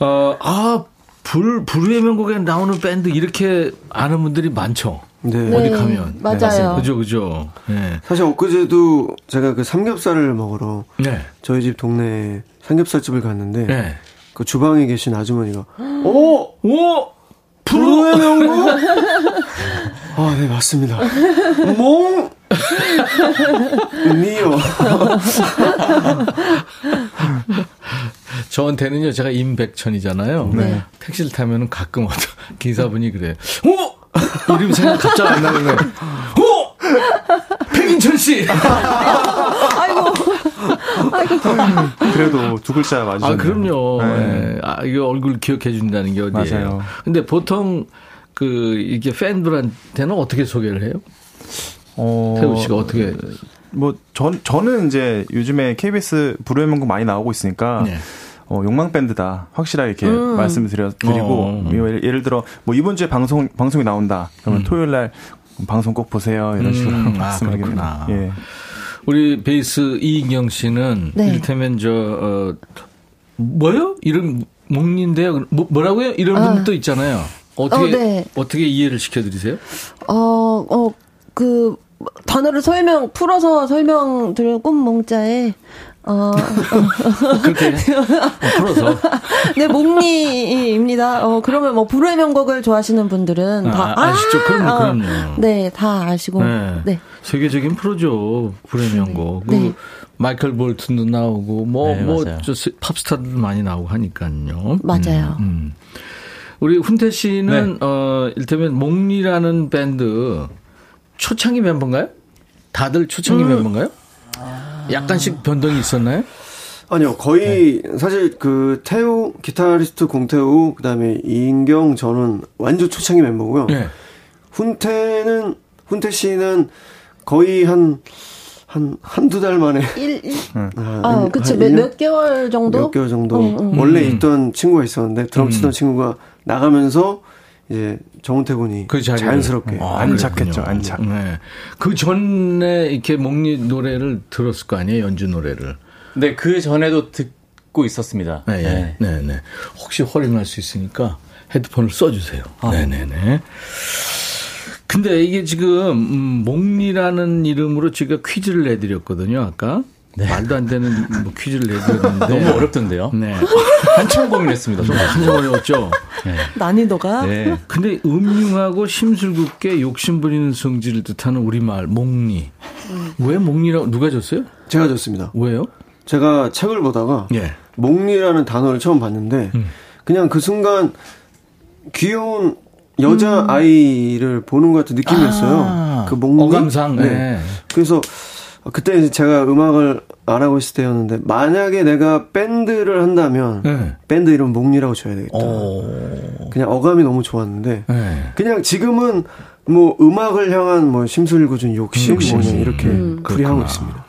어, 아, 불, 불후의 명곡에 나오는 밴드 이렇게 아는 분들이 많죠? 네. 어디 네, 가면. 맞아요. 그죠, 그죠. 네. 사실 엊그제도 제가 그 삼겹살을 먹으러 네. 저희 집 동네 삼겹살집을 갔는데 네. 그 주방에 계신 아주머니가 오! 오! 불후의 명곡? 아, 네, 맞습니다. 몽! 니요. 저한테는요, 제가 임백천이잖아요. 네. 택시를 타면은 가끔 어떤 기사분이 그래요. 오! 이름 생각 갑자기 안 나는 거예요. 오! 백인천 씨! 아이고. 그래도 두 글자 맞으셨네요. 아, 그럼요. 네. 예. 아, 이거 얼굴 기억해 준다는 게 어디예요. 맞아요. 근데 보통 그, 이게 팬들한테는 어떻게 소개를 해요? 어, 태우 씨가 어떻게. 뭐, 전, 저는 이제 요즘에 KBS 불후의 명곡 많이 나오고 있으니까. 네. 어, 욕망 밴드다. 확실하게 이렇게 음. 말씀을 드려, 드리고, 어. 예를, 예를 들어, 뭐 이번 주에 방송, 방송이 나온다. 그러면 음. 토요일 날 방송 꼭 보세요. 이런 식으로 음, 아, 말씀하게 그렇구나. 됩니다. 예. 우리 베이스 이인경 씨는 네. 이를테면 저, 어, 뭐요? 이름 몽니인데요. 뭐, 뭐라고요? 이런 아. 분도 있잖아요. 어떻게, 어, 네. 어떻게 이해를 시켜드리세요? 어, 어, 그, 단어를 설명, 풀어서 설명드리는 꿈몽자에, 어, 그렇게 어, 풀어서. 네, 몽니입니다. 어, 그러면 뭐, 불후의 명곡을 좋아하시는 분들은 다, 아, 아시죠? 그럼요, 어, 그럼요. 네, 다 아시고, 네. 네. 세계적인 프로죠. 불의 명곡. 그 네. 마이클 볼튼도 나오고 뭐 네, 뭐. 저 팝스타들도 많이 나오고 하니까요. 맞아요. 음, 음. 우리 훈태 씨는 어 일테면 몽리라는 밴드 초창기 멤버인가요? 다들 초창기 멤버인가요? 약간씩 변동이 있었나요? 아니요, 거의, 사실 그, 태우, 기타리스트 공태우, 그 다음에 이인경, 저는 완전 초창기 멤버고요. 네. 훈태는, 훈태 씨는 거의 한, 한, 한두 달 만에. 일, 일, 아, 아, 그치. 몇, 몇 개월 정도? 몇 개월 정도. 응, 응. 원래 음. 있던 친구가 있었는데, 드럼 치던 친구가 나가면서, 이제, 정우태 군이 그. 자연스럽게. 아, 안착했죠. 안착. 네. 그 전에 이렇게 몽리 노래를 들었을 거 아니에요, 연주 노래를. 네, 그 전에도 듣고 있었습니다. 네, 네, 네, 네. 혹시 허링할 수 있으니까 헤드폰을 써주세요. 네, 네, 네. 근데 이게 지금 음, 몽리라는 이름으로 제가 퀴즈를 내드렸거든요. 아까 말도 안 되는 뭐 퀴즈를 내드렸는데 너무 어렵던데요. 네, 한참 고민했습니다. 정말. 한참 어려웠죠. 난이도가? 네. 근데 음흉하고 심술궂게 욕심부리는 성질을 뜻하는 우리말 몽리. 왜 몽리라고 누가 줬어요? 제가 줬습니다. 왜요? 제가 책을 보다가, 예. 몽리라는 단어를 처음 봤는데, 음. 그냥 그 순간, 귀여운 여자 아이를 보는 것 같은 느낌이었어요. 음. 아, 그 몽리. 어감상. 네. 그래서 그때 이제 제가 음악을 안 하고 있을 때였는데 만약에 내가 밴드를 한다면 네. 밴드 이름 몽리라고 줘야 되겠다. 오. 그냥 어감이 너무 좋았는데 네. 그냥 지금은 뭐 음악을 향한 뭐 심술궂은 욕심, 욕심. 뭐 이렇게 음. 풀이하고 그렇구나. 있습니다.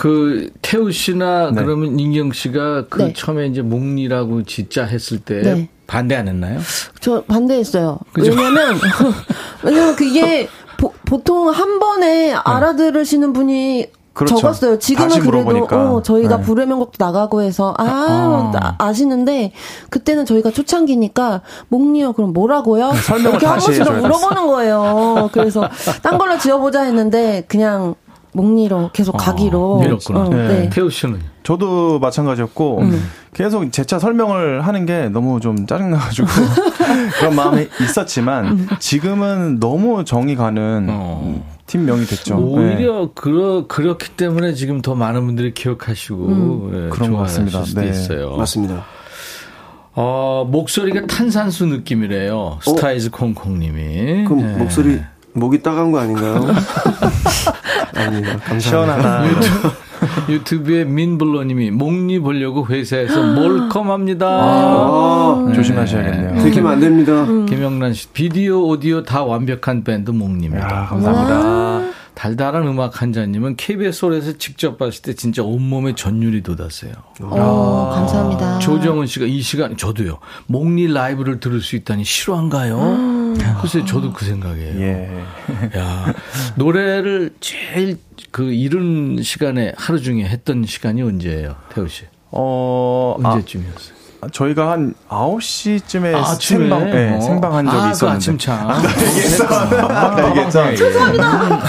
그 태우 씨나 네. 그러면 인경 씨가 그 네. 처음에 이제 몽리라고 진짜 했을 때 네. 반대 안 했나요? 저 반대했어요. 그죠? 왜냐면, 왜냐면 그게 보, 보통 한 번에 알아들으시는 분이 그렇죠. 적었어요. 지금은 그래도. 어, 저희가 네. 불의 명곡도 나가고 해서 아, 아. 아, 아시는데 그때는 저희가 초창기니까 목리요 그럼 뭐라고요? 설명을 이렇게 한 번씩 더 물어보는 거예요. 그래서 딴 걸로 지어보자 했는데 그냥 목리로 계속 가기로 아, 밀었구나. 어, 네. 태우 씨는 저도 마찬가지였고 음. 계속 재차 설명을 하는 게 너무 좀 짜증나가지고 그런 마음이 있었지만 음. 지금은 너무 정이 가는 어. 팀명이 됐죠. 네. 오히려 그러, 그렇기 때문에 지금 더 많은 분들이 기억하시고 음. 예, 그런 것 좋아하실 같습니다. 수도 네. 있어요. 맞습니다. 어, 목소리가 탄산수 느낌이래요. 스타이즈 콩콩님이. 그럼 예. 목소리 목이 따가운 거 아닌가요? 아닙니다. 감사합니다. 시원하다. 유튜브 에 민블러님이 몽니 보려고 회사에서 몰컴합니다. 아, 네. 조심하셔야겠네요. 들키면 안 됩니다. 김영란 씨, 비디오, 오디오 다 완벽한 밴드 몽니입니다. 야, 감사합니다. 달달한 음악 한자님은 KBS 홀에서 직접 봤을 때 진짜 온몸에 전율이 돋았어요. 어, 감사합니다. 조정은 씨가 이 시간 저도요. 목리 라이브를 들을 수 있다니 실화인가요? 글쎄 저도 그 생각이에요. 예. 야 노래를 제일 그 이른 시간에 하루 중에 했던 시간이 언제예요, 태우 씨? 어, 아, 언제쯤이었어요? 저희가 한 9시쯤에 아침에? 생방, 네, 어. 생방한 적이 아, 그 있었는데. 아침차. 아, 나 얘기했어. 나 얘기했죠. 죄송합니다.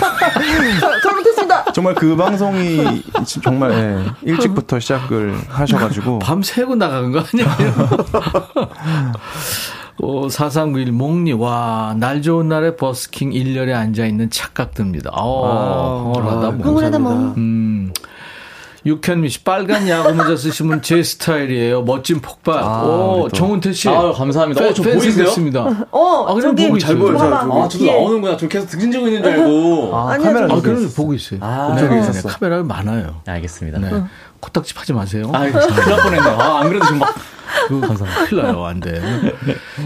저- 잘못했습니다. 정말 그 방송이 정말 예, 일찍부터 시작을 하셔가지고 밤 새고 나간 거 아니에요? 어, 4391 목리, 와, 날 좋은 날에 버스킹 1열에 앉아있는 착각 듭니다. 어, 황홀하다, 뭐. 황홀하다, 뭐. 음. 육현미 씨, 빨간 야구 모자 쓰시면 제 스타일이에요. 멋진 폭발. 아, 오, 또. 정은태 씨. 아유, 감사합니다. 어, 저팬 보이세요? 생겼습니다. 어, 아, 그냥 저기 보고 있어요. 보여요, 잘 봐봐. 보여요. 아, 저도. 나오는구나. 저 계속 등진 적고 있는 줄 알고. 아, 아니요, 카메라 아, 좀 그럼 보고 있어요. 아, 네, 저기 네, 있었어. 카메라 많아요. 알겠습니다. 네. 코딱지 파지 마세요. 아, 큰일 날 뻔했네. 아, 안 그래도 지금 막. 감사합니다. 큰일 나요, 안 돼.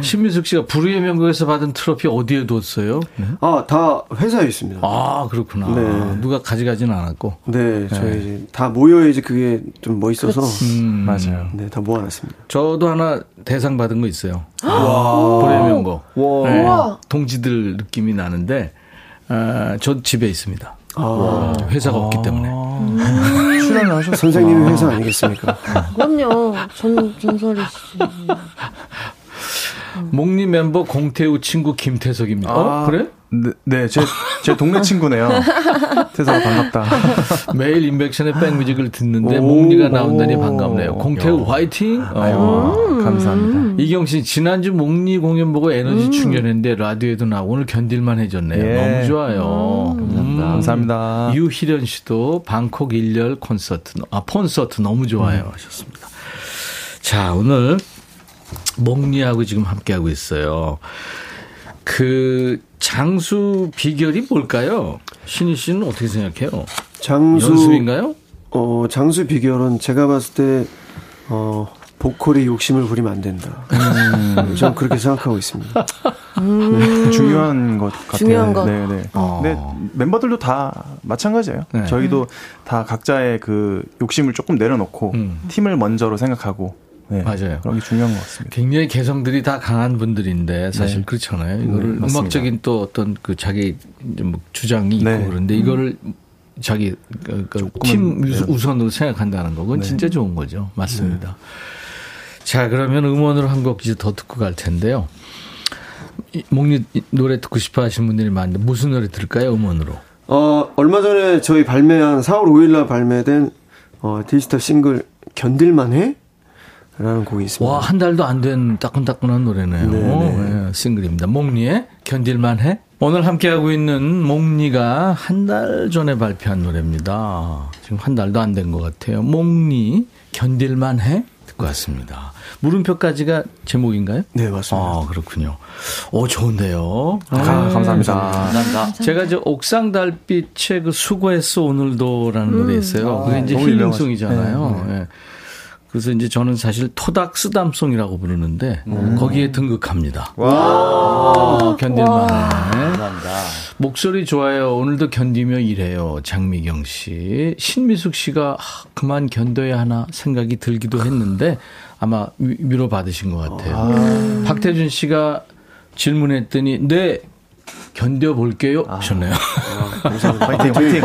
신민숙 씨가 불후의 명곡에서 받은 트로피 어디에 뒀어요? 네. 아, 다 회사에 있습니다. 아, 그렇구나. 네. 누가 가져가지는 않았고. 네, 저희 이제 다 모여야지 그게 좀 멋있어서. 음. 맞아요. 네, 다 모아놨습니다. 저도 하나 대상 받은 거 있어요. 불후의 명곡. 와. 네. 동지들 느낌이 나는데, 아, 저 집에 있습니다. 아, 회사가 없기 때문에. 출연을 하셨어요. 선생님이 회사 아니겠습니까? 그럼요. 전, 전설이 씨. 목리 멤버 공태우 친구 김태석입니다. 어, 아. 그래? 네, 네, 제, 제 동네 친구네요. 태서 반갑다. 매일 인백션의 백뮤직을 듣는데 오. 목리가 나온다니 반갑네요. 오. 공태우 화이팅! 어. 아이고, 감사합니다. 이경 씨, 지난주 목리 공연 보고 에너지 충전했는데 라디오에도 나오고 오늘 견딜만 해졌네요. 예. 너무 좋아요. 음. 감사합니다. 유희련 씨도 방콕 일렬 콘서트, 아, 콘서트 너무 좋아요. 음. 하셨습니다. 자, 오늘 목리하고 지금 함께하고 있어요. 그 장수 비결이 뭘까요? 신희 씨는 어떻게 생각해요? 장수. 연습인가요? 어, 장수 비결은 제가 봤을 때, 어, 보컬이 욕심을 부리면 안 된다. 음. 저는 그렇게 생각하고 있습니다. 네, 중요한 것 같아요. 중요한 것. 네, 네. 어. 네, 멤버들도 다 마찬가지예요. 네. 저희도 다 각자의 그 욕심을 조금 내려놓고 음. 팀을 먼저로 생각하고 네, 맞아요. 그런 게 중요한 것 같습니다. 굉장히 개성들이 다 강한 분들인데 사실 네. 그렇잖아요. 이거를 네. 음악적인 또 어떤 그 자기 뭐 주장이 있고 네. 그런데 이거를 자기 그, 그 조금은, 팀 네. 우선- 우선으로 생각한다는 거 그건 네. 진짜 좋은 거죠. 맞습니다. 자 그러면 음원으로 한 곡 이제 더 듣고 갈 텐데요. 이- 목리 노래 듣고 싶어 하시는 분들이 많은데 무슨 노래 들을까요 음원으로? 어, 얼마 전에 저희 발매한 4월 5일 날 발매된 어, 디지털 싱글 견딜만 해? 라는 곡이 있습니다. 와 한 달도 안 된 따끈따끈한 노래네요. 네네. 네, 싱글입니다. 목리의 견딜만 해. 오늘 함께하고 있는 목리가 한 달 전에 발표한 노래입니다. 지금 한 달도 안 된 것 같아요. 목리 견딜만 해 듣고 왔습니다. 물음표까지가 제목인가요? 네, 맞습니다. 아 그렇군요. 오 좋은데요. 아, 감사합니다. 감사합니다. 제가 저 옥상 달빛의 그 수고했어 오늘도라는 노래 있어요. 아, 그게 이제 너무 힐링송이잖아요. 예. 그래서 이제 저는 사실 토닥 쓰담송이라고 부르는데 거기에 등극합니다. 와, 견딜만해. 감사합니다. 목소리 좋아요. 오늘도 견디며 일해요. 장미경 씨. 신미숙 씨가 아, 그만 견뎌야 하나 생각이 들기도 했는데 아마 위- 위로 받으신 것 같아요. 박태준 씨가 질문했더니 네 견뎌볼게요 하셨네요. 파이팅, 파이팅.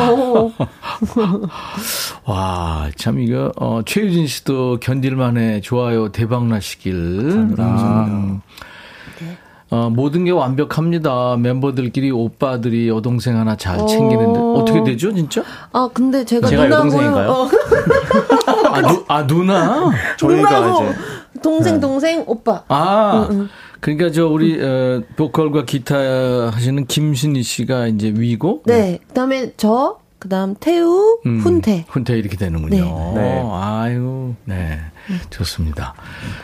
와, 참 이거 어 최유진 씨도 견딜만해 좋아요 대박 나시길. 음. 어, 모든 게 완벽합니다. 멤버들끼리 오빠들이 여동생 하나 잘 챙기는데 어. 어떻게 되죠, 진짜? 아, 근데 제가, 제가 누나고요. 여동생인가요? 어, 아, 누, 아 누나. 저희가 누나고 이제 동생, 동생, 오빠. 아, 그러니까 저 우리 어, 보컬과 기타 하시는 김신희 씨가 이제 위고. 네. 그 다음에 저, 그 다음 태우, 음, 훈태. 훈태 이렇게 되는군요. 네. 네. 아유, 네. 좋습니다.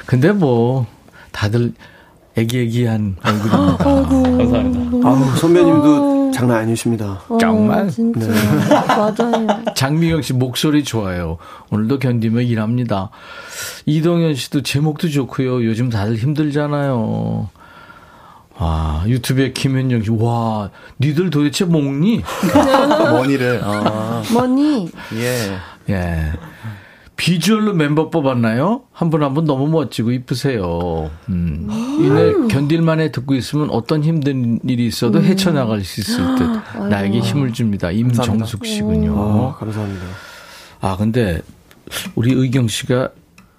근데 뭐, 다들 애기애기한 얼굴입니다. 감사합니다. 아우, 선배님도 장난 아니십니다. 어, 정말? 진짜. 네. 맞아요. 장미경 씨 목소리 좋아요. 오늘도 견디며 일합니다. 이동현 씨도 제목도 좋고요. 요즘 다들 힘들잖아요. 와, 유튜브에 김현정 씨, 와, 니들 도대체 먹니? 머니를. 아, 머니. 예. 예. 비주얼로 member 뽑았나요? 한 분 한 분 너무 멋지고 이쁘세요. 음. 이내 견딜만해 듣고 있으면 어떤 힘든 일이 있어도 헤쳐나갈 수 있을 듯 나에게 힘을 줍니다. 임정숙 씨군요. 아, 감사합니다. 아, 근데 우리 의경 씨가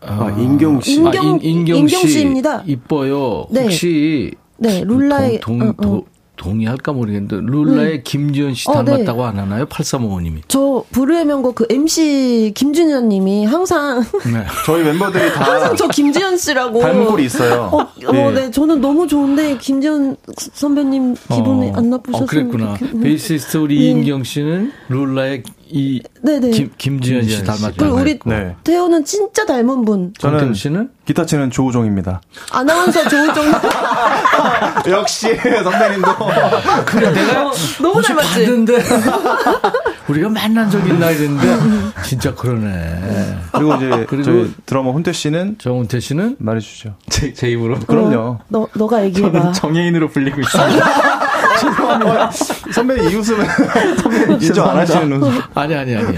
아, 인경 씨. 인경- 인, 인경 인경 씨 씨입니다. 이뻐요. 네. 혹시 네, 룰라의 동, 어, 동, 어. 동의할까 모르겠는데 룰라의 네. 김지현 씨 어, 네. 닮았다고 안 하나요? 8355님이. 저 불후의 명곡 그 MC 김준현 님이 항상 네. 저희 멤버들이 다 항상 저 김지현 씨라고 닮은 꼴이 있어요. 어, 어, 예. 네, 저는 너무 좋은데 김지현 선배님 기분이 어, 안 나쁘셨으면 어, 그랬구나. 좋겠- 베이시스트 우리 이인경 씨는 룰라의 이 네네. 김, 김지현 씨 그리고 닮았다고 우리. 네. 태호는 진짜 닮은 분. 저는 씨는 기타 치는 조우종입니다. 아나운서 조우종. 역시 선배님도 그래 내가 너무 어제 닮았지? 봤는데 우리가 만난 적 있나 이랬는데 진짜 그러네. 그리고 이제 그리고 저희 드러머 훈태 씨는 정훈태 씨는 말해주죠. 제, 제 입으로. 그럼요. 너 너가 얘기해봐. 저는 정예인으로 불리고 있 선배님 이 웃음은 선배님 인정 안 하시는 웃음. 아니 아니 아니.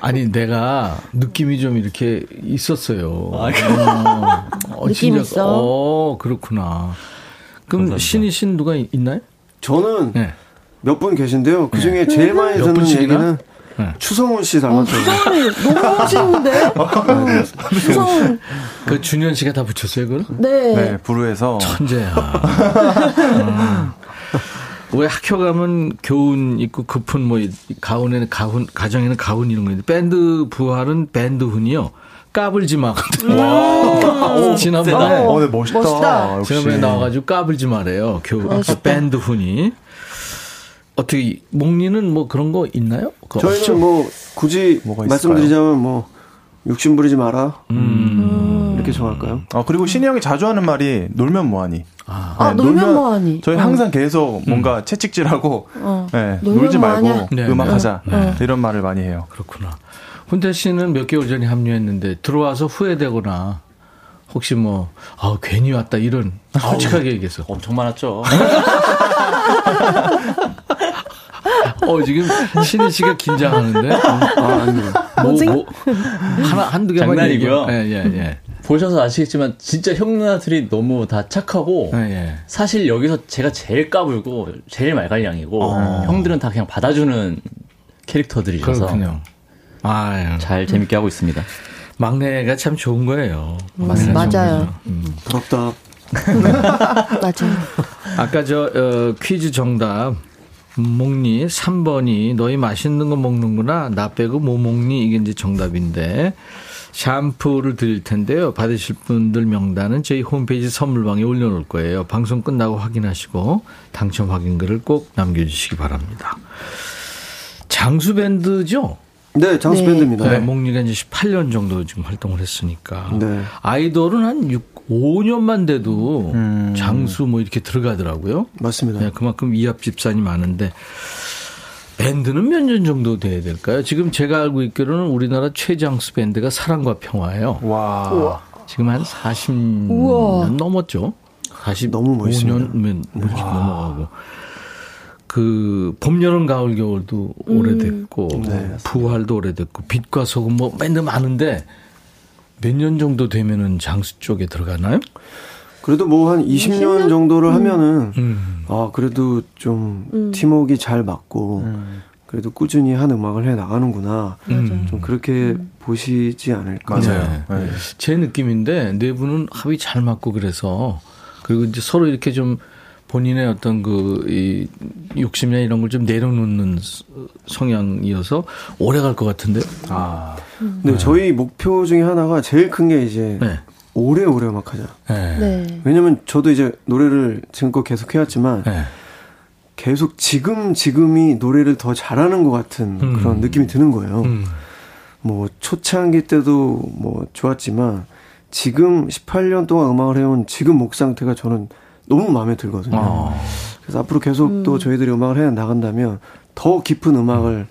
아니 내가 느낌이 좀 이렇게 있었어요. 어, 어, 느낌 진짜, 있어? 어 그렇구나. 그럼 신이 신 누가 있- 있나요? 저는 네. 몇분 계신데요. 그 중에 제일 많이 몇 듣는? 얘기는 네. 추성훈 씨 닮았다고. 추성훈이 너무 멋있는데? 어, 추성훈. 그 준현 씨가 다 붙였어요, 그걸? 네. 네, 부르에서 천재야. 음. 왜 학교 가면 교훈 있고 급훈 뭐 이- 가훈에는 가훈 가정에는 가훈 이런 거 있는데 밴드 부활은 밴드 훈이요. 까불지 마. 지난번에 어, 네, 멋있다. 멋있다. 지난번에 나와가지고 까불지 말래요. 교 멋있다. 밴드 훈이 어떻게 목리는 뭐 그런 거 있나요? 없죠? 저희는 뭐 굳이? 말씀드리자면 뭐 욕심 부리지 마라 음. 이렇게 정할까요? 어, 그리고 신이 형이 자주 하는 말이 놀면 뭐하니. 아, 놀면 뭐하니? 저희 어. 항상 계속 뭔가 채찍질하고 어. 네, 놀지 말고 뭐하냐? 네, 음악하자 네. 네. 이런 말을 많이 해요. 그렇구나. 훈태 씨는 몇 개월 전에 합류했는데 들어와서 후회되거나 혹시 뭐 아, 괜히 왔다 이런 솔직하게 얘기해서 엄청 많았죠. 어 지금 신희 씨가 긴장하는데 아, 아니요. 뭐, 뭐 하나 한두 개만 장난이고요. 얘기해. 예, 예, 보셔서 아시겠지만 진짜 형 누나들이 너무 다 착하고 예. 예, 예. 사실 여기서 제가 제일 까불고 제일 말갈량이고 어. 형들은 다 그냥 받아주는 캐릭터들이라서 그렇군요. 아, 잘 재밌게 하고 있습니다. 막내가 참 좋은 거예요. 음, 막내가 맞아요. 음. 부럽다. 맞아요. 아까 저 어, 퀴즈 정답 목니 3번이 너희 맛있는 거 먹는구나 나 빼고 뭐 먹니 이게 이제 정답인데 샴푸를 드릴 텐데요 받으실 분들 명단은 저희 홈페이지 선물방에 올려놓을 거예요 방송 끝나고 확인하시고 당첨 확인글을 꼭 남겨주시기 바랍니다 장수 밴드죠? 네, 장수 네. 밴드입니다. 네, 목니가 이제 18년 정도 지금 활동을 했으니까 네. 아이돌은 한 6, 5년만 돼도 음. 장수 뭐 이렇게 들어가더라고요. 맞습니다. 네, 그만큼 이합 집산이 많은데 밴드는 몇 년 정도 돼야 될까요? 지금 제가 알고 있기로는 우리나라 최장수 밴드가 사랑과 평화예요. 와. 지금 한 40년 우와. 넘었죠. 40 너무 멋있습니다. 5년 이렇게 넘어가고 그 봄, 여름, 가을, 겨울도 오래됐고 네. 부활도 오래됐고 빛과 소금 뭐 밴드 많은데 몇 년 정도 되면은 장수 쪽에 들어가나요? 그래도 뭐한 20년 정도를 하면은 음. 아 그래도 좀 팀워크가 잘 맞고 그래도 꾸준히 한 음악을 해 나가는구나. 음. 좀 그렇게 보시지 않을까. 맞아요. 네. 네. 제 느낌인데 네 분은 합이 잘 맞고 그래서 그리고 이제 서로 이렇게 좀 본인의 어떤 그, 이, 욕심이나 이런 걸 좀 내려놓는 스- 성향이어서 오래 갈 것 같은데. 아. 근데 저희 목표 중에 하나가 제일 큰 게 이제 네. 오래오래 음악하자. 네. 네. 왜냐면 저도 이제 노래를 지금껏 계속 해왔지만 네. 계속 지금 지금이 노래를 더 잘하는 것 같은 음. 그런 느낌이 드는 거예요. 음. 뭐 초창기 때도 뭐 좋았지만 지금 18년 동안 음악을 해온 지금 목 상태가 저는 너무 마음에 들거든요. 어. 그래서 앞으로 계속 또 저희들이 음악을 해 나간다면 더 깊은 음악을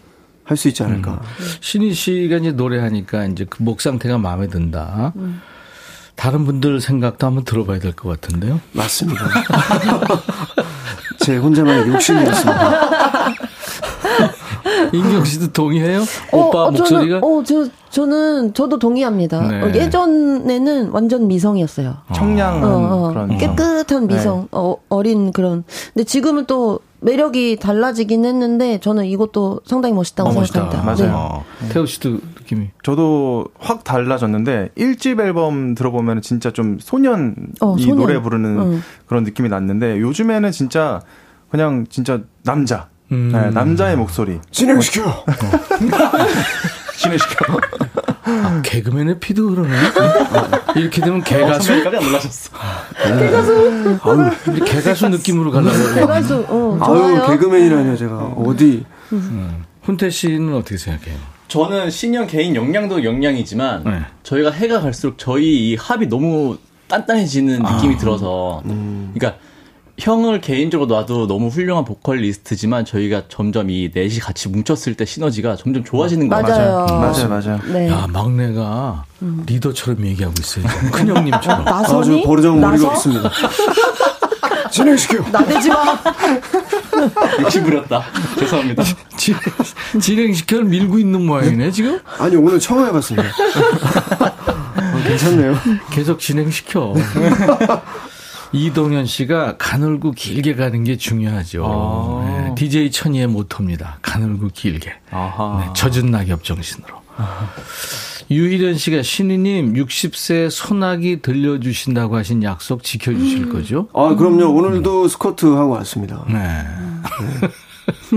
할 수 있지 않을까. 신희 씨가 이제 노래하니까 이제 그 목 상태가 마음에 든다. 다른 분들 생각도 한번 들어봐야 될 것 같은데요. 맞습니다. 제 혼자만의 욕심이었습니다. 인경 씨도 동의해요? 오빠 어, 목소리가? 저는, 어, 저, 저는, 저도 동의합니다. 네. 어, 예전에는 완전 미성이었어요. 청량한 어, 어, 그런 깨끗한 네. 미성, 어, 어린 그런. 근데 지금은 또 매력이 달라지긴 했는데, 저는 이것도 상당히 멋있다고 어, 멋있다. 생각합니다. 네. 맞아요. 태호 씨도 느낌이. 저도 확 달라졌는데 1집 앨범 들어보면 진짜 좀 소년 어, 이 소년. 노래 부르는 응. 그런 느낌이 났는데 요즘에는 진짜 그냥 진짜 남자 음. 네, 남자의 목소리 진행시켜. 진행시켜 아, 개그맨의 피도 그러네. 이렇게 되면 어, 개가수? 선배님까지 안 놀라셨어. 개가수. 이제 개가수 느낌으로 가려고. 개가수, 어, 아유. 개그맨이라뇨 제가 어디 음. 훈태 씨는 어떻게 생각해요? 저는 신영 개인 역량도 역량이지만 네. 저희가 해가 갈수록 저희 이 합이 너무 단단해지는 느낌이 아. 들어서 음. 그러니까 형을 개인적으로 놔도 너무 훌륭한 보컬리스트지만 저희가 점점 이 넷이 같이 뭉쳤을 때 시너지가 점점 좋아지는 것 맞아요. 같아요. 맞아요 맞아요 네. 야, 막내가 리더처럼 얘기하고 있어요. 큰 형님처럼. 나선이? 아저 버르장 머리가 나서? 없습니다. 진행시켜. 나대지 마. 욕심 부렸다. 죄송합니다. 진행, 진행시켜 밀고 있는 모양이네, 지금? 아니 오늘 처음 해봤습니다. 어, 괜찮네요. 계속 진행시켜. 이동현 씨가 가늘고 길게 가는 게 중요하죠. 아. 네, DJ 천이의 모토입니다. 가늘고 길게. 아하 네, 젖은 낙엽 정신으로. 유희련 씨가 신우님 60세 소나기 들려주신다고 하신 약속 지켜주실 거죠? 아 그럼요 오늘도 스쿼트 하고 왔습니다. 네.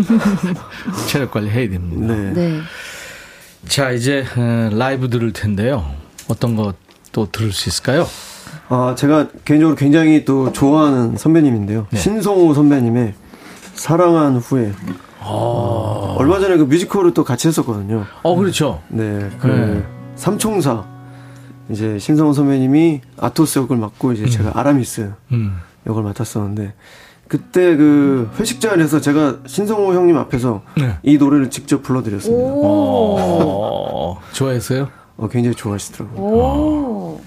체력 관리 해야 됩니다. 네. 네. 자, 이제 어, 라이브 들을 텐데요. 어떤 거또 들을 수 있을까요? 아 제가 개인적으로 굉장히 또 좋아하는 선배님인데요. 네. 신성호 선배님의 사랑한 후에 어, 얼마 전에 그 뮤지컬을 또 같이 했었거든요. 어, 그렇죠. 네, 그 네. 삼총사 이제 신성호 선배님이 아토스 역을 맡고 이제 제가 아라미스 음. 역을 맡았었는데 그때 그 회식 자리에서 제가 신성호 형님 앞에서 네. 이 노래를 직접 불러드렸습니다. 어, 좋아했어요? 어, 굉장히 좋아하시더라고요. 오.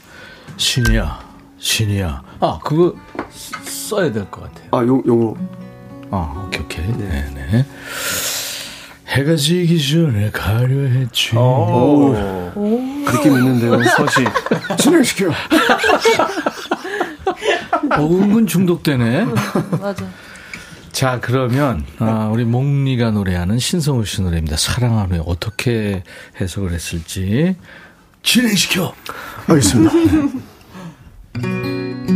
신이야, 신이야. 아, 그거 쓰- 써야 될 것 같아요. 아, 요, 요거. 아, 오케이, 오케이. 네, 네. 해가 지기 전에 가려 했지. 오. 느낌 있는데요. 서시 진행시켜. 어, 은근 중독되네. 맞아. 자, 그러면, 아, 우리 몽리가 노래하는 신성우 씨 노래입니다. 후에 어떻게 해석을 했을지. 진행시켜! 알겠습니다.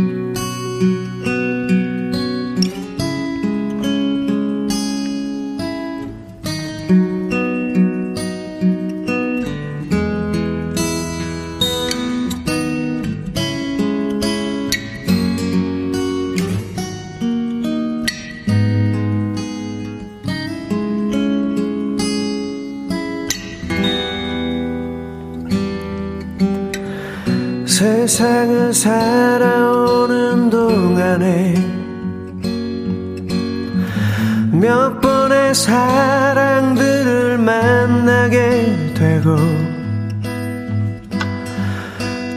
세상을 살아오는 동안에 몇 번의 사랑들을 만나게 되고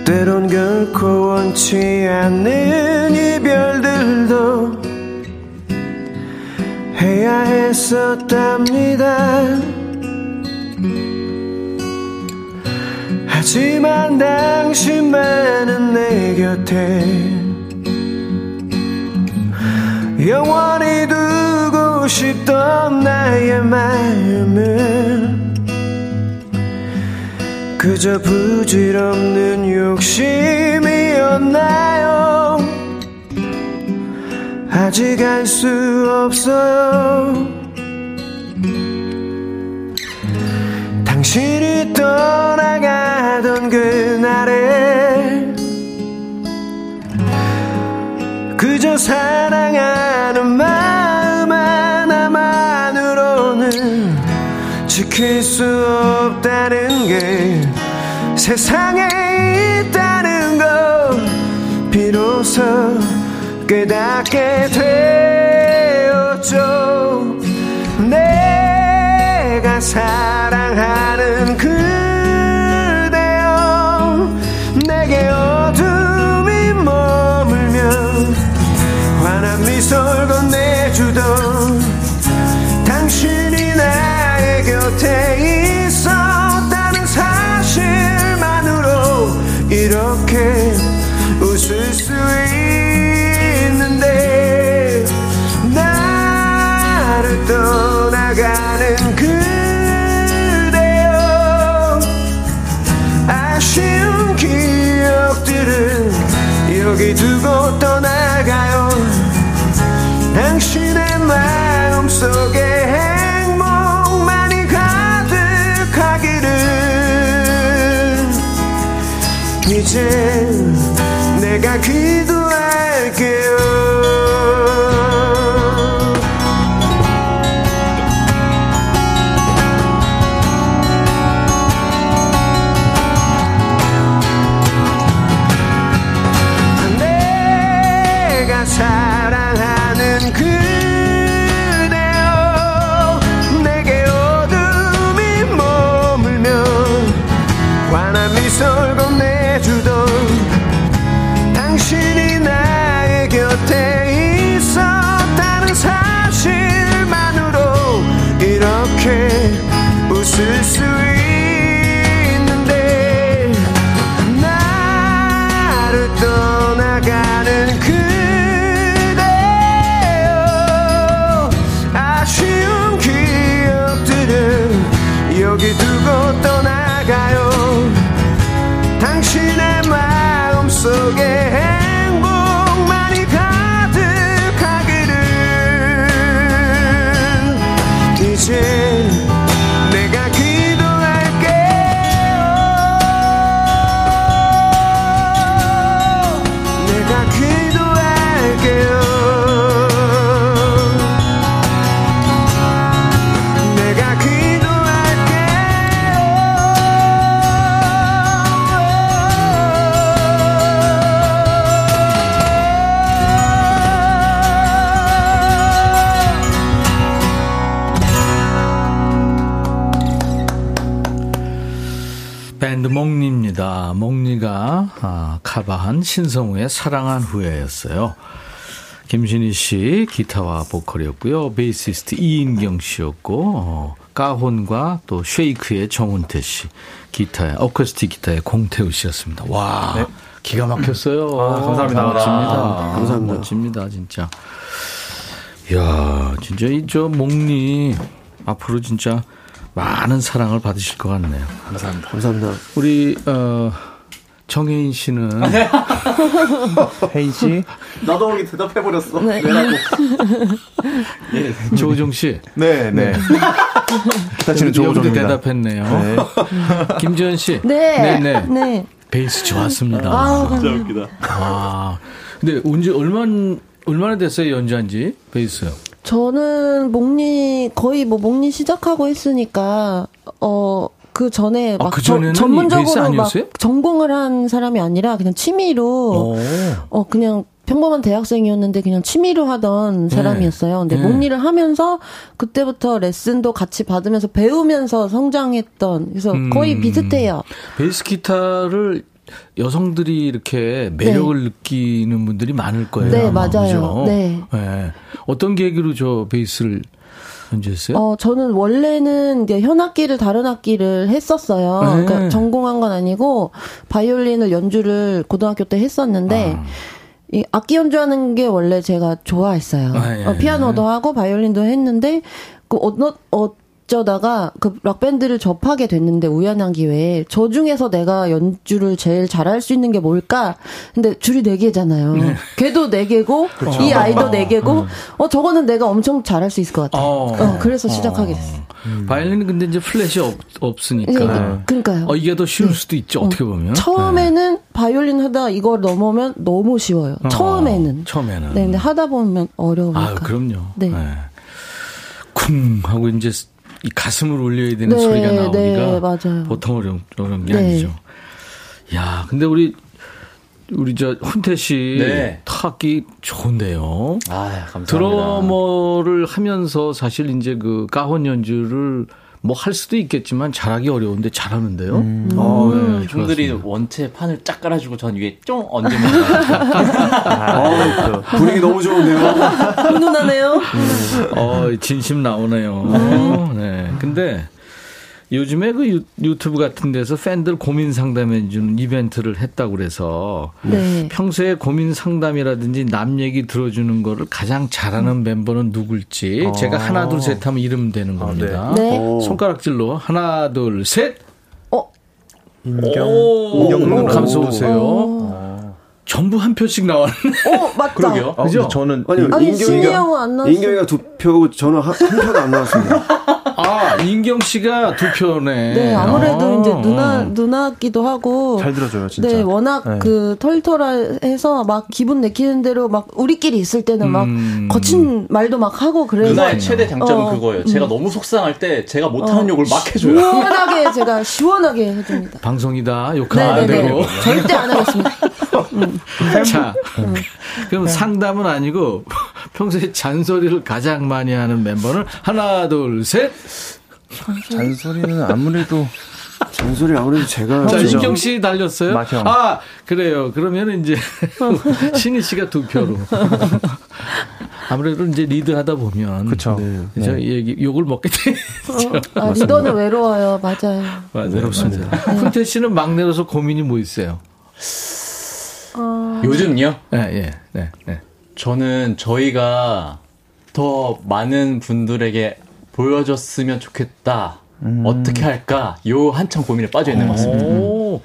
때론 결코 원치 않는 이별들도 해야 했었답니다. 하지만 당신만은 내 곁에 영원히 두고 싶던 나의 마음은 그저 부질없는 욕심이었나요? 아직 알 수 없어요 당신이 떠나가던 그날에 그저 사랑하는 마음 하나만으로는 지킬 수 없다는 게 세상에 있다는 걸 비로소 깨닫게 되었죠 사랑하는 여기 두고 떠나가요. 당신의 마음속에 카바한 신성우의 사랑한 후에였어요. 김신희 씨 기타와 보컬이었고요. 베이시스트 이인경 씨였고 어, 까혼과 또 쉐이크의 정훈태 씨 기타에 어쿠스틱 기타의 공태우 씨였습니다. 와 기가 막혔어요. 아, 감사합니다. 멋집니다. 아, 감사합니다. 멋집니다 진짜. 이야 진짜 이저 몽니 앞으로 진짜 많은 사랑을 받으실 것 같네요. 감사합니다. 감사합니다. 우리 어 정혜인 씨는 혜인 씨. 나도 모르게 대답해 버렸어. 네. 조우종 씨. 네, 네. 여기도 조우종입니다. 대답했네요. 네. 김지현 씨. 네. 네, 네. 네. 베이스 좋았습니다. 아, 감사합니다. 웃기다. 아, 근데 언제 얼마 얼마나 됐어요 연주한 지 베이스? 저는 목리 거의 뭐 목리 시작하고 했으니까 어. 그 전에 아, 막그 저- 베이스 전문적으로 막? 전공을 한 사람이 아니라 그냥 취미로 오. 어 그냥 평범한 대학생이었는데 그냥 취미로 하던 네. 사람이었어요. 근데 네. 목리를 하면서 그때부터 레슨도 같이 받으면서 배우면서 성장했던 그래서 음. 거의 비슷해요. 베이스 기타를 여성들이 이렇게 매력을 느끼는 분들이 많을 거예요. 네, 아마. 맞아요. 그죠? 네. 네. 어떤 계기로 저 베이스를 연주했어요? 어, 저는 원래는 이제 현악기를 다른 악기를 했었어요. 네. 그러니까 전공한 건 아니고 바이올린을 연주를 고등학교 때 했었는데 아. 이 악기 연주하는 게 원래 제가 좋아했어요. 아, 예. 어, 피아노도 하고 바이올린도 했는데 그 어느 어 쩌다가 그 락밴드를 접하게 됐는데 우연한 기회에 저 중에서 내가 연주를 제일 잘할 수 있는 게 뭘까? 근데 줄이 네 개잖아요. 걔도 네 개고 그렇죠. 이 아이도 네 음. 개고 어 저거는 내가 엄청 잘할 수 있을 것 같아. 어. 어, 그래서 시작하게 됐어요. 바이올린은 근데 이제 플랫이 없, 없으니까. 네, 그러니까요. 어, 이게 더 쉬울 수도 있죠, 어떻게 보면. 처음에는 바이올린 하다 이걸 넘으면 너무 쉬워요. 어, 처음에는. 처음에는. 네, 근데 하다 보면 어려우니까. 아유, 그럼요. 네. 쿵 하고 이제 이 가슴을 올려야 되는 네, 소리가 나오기가 네, 맞아요. 보통 어려운, 어려운 게 네. 아니죠. 야, 근데 우리 우리 저 훈태 씨 네. 타악기 좋은데요. 아, 감사합니다. 드러머를 하면서 사실 이제 그 가혼 연주를 뭐 할 수도 있겠지만 잘하기 어려운데 잘하는데요. 어, 네, 음. 형들이. 원체 판을 쫙 깔아주고 전 위에 쫑 얹으면 아, 분위기 너무 좋은데요. 훈훈하네요. 어, 진심 나오네요. 네. 근데 요즘에 그 유, 유튜브 같은 데서 팬들 고민 상담해 주는 이벤트를 했다고 그래서 네. 평소에 고민 상담이라든지 남 얘기 들어주는 거를 가장 잘하는 멤버는 누굴지 어. 제가 하나 둘 셋 하면 이름 되는 겁니다. 네. 오. 손가락질로 하나 둘 셋. 어, 인경 오, 인경 누나. 감수 오세요. 전부 한 표씩 나왔네. 어, 맞다. 그러게요. 아, 근데 저는 아니, 신이 인경이가, 형은 안 나왔어요. 인경이가 두 표고 저는 한, 한 표도 안 나왔습니다. 아, 인경 씨가 두 표네. 네, 아무래도 어. 이제 누나, 누나기도 하고. 잘 들어줘요, 진짜. 네, 워낙 네. 그 털털해서 막 기분 내키는 대로 막 우리끼리 있을 때는 막 음. 거친 말도 막 하고 그래서. 누나의 최대 장점은 어, 그거예요. 음. 제가 너무 속상할 때 제가 못하는 욕을 막 해줘요. 시원하게 제가 시원하게 해줍니다. 방송이다. 욕하면 안 네네네. 되고. 절대 안 하겠습니다. 음. 자, 그럼 상담은 아니고 평소에 잔소리를 가장 많이 하는 멤버는 하나, 둘, 셋. 잔소리는 아무래도 잔소리 아무래도 제가. 자, 인경 씨 달렸어요? 맏형. 아, 그래요. 그러면 이제 신희 씨가 두 표로. 아무래도 이제 리드하다 보면 그쵸. 네. 저 얘기 욕을 먹게 돼. 아, 리더는 외로워요. 맞아요. 맞아요. 외롭습니다. 훈태 씨는 막내로서 고민이 뭐 있어요? 어, 요즘요? 예, 예, 네, 네. 저는 저희가 더 많은 분들에게 보여줬으면 좋겠다. 어떻게 할까? 요 한참 고민에 빠져 있는 것 같습니다. 오,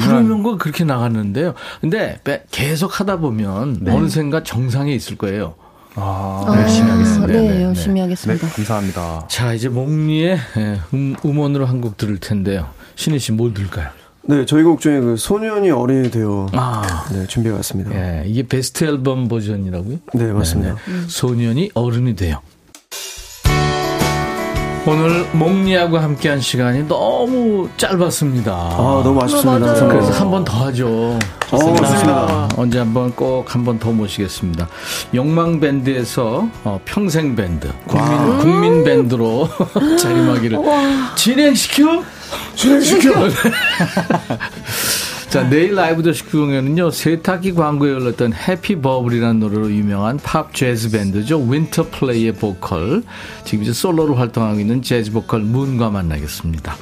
프로명곡 그렇게 나갔는데요. 근데 빼- 계속 하다 보면 어느샌가 정상에 있을 거예요. 아, 아, 열심히 하겠습니다. 네, 네, 네, 열심히 네, 하겠습니다. 감사합니다. 자, 이제 목리의 예, 음, 음원으로 한 곡 들을 텐데요. 신희 씨 뭘 들을까요? 네, 저희 곡 중에 그 소년이 어린이 되어 아, 네, 준비해 왔습니다. 예, 이게 베스트 앨범 버전이라고요? 네, 맞습니다. 소년이 어른이 돼요. 오늘 목리하고 함께한 시간이 너무 짧았습니다. 아, 너무 아쉽습니다. 정말. 그래서 한 번 더 하죠. 좋습니다. 언제 한번 꼭 한 번 더 모시겠습니다. 영망 밴드에서 어, 평생 밴드, 국민 국민 밴드로 자리매기를 진행시켜. 진행시켜. 자, 내일 라이브도 식후경은요, 세탁기 광고에 흘렀던 Happy Bubble이라는 노래로 유명한 팝 재즈 밴드죠. 윈터 플레이의 보컬. 지금 이제 솔로로 활동하고 있는 재즈 보컬 문과 만나겠습니다.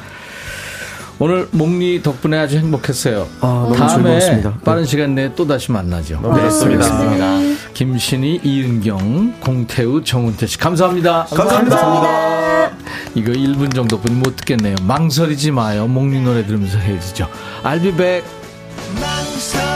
오늘 몽니 덕분에 아주 행복했어요. 아, 너무 다음에 즐거웠습니다. 빠른 시간 내에 또 다시 만나죠. 너무 좋습니다. 김신의, 이인경, 공태우, 정훈태 씨 감사합니다. 감사합니다. 이거 1분 정도뿐이 못 듣겠네요. 망설이지 마요. 목리 노래 들으면서 헤어지죠. I'll be back. 망설이지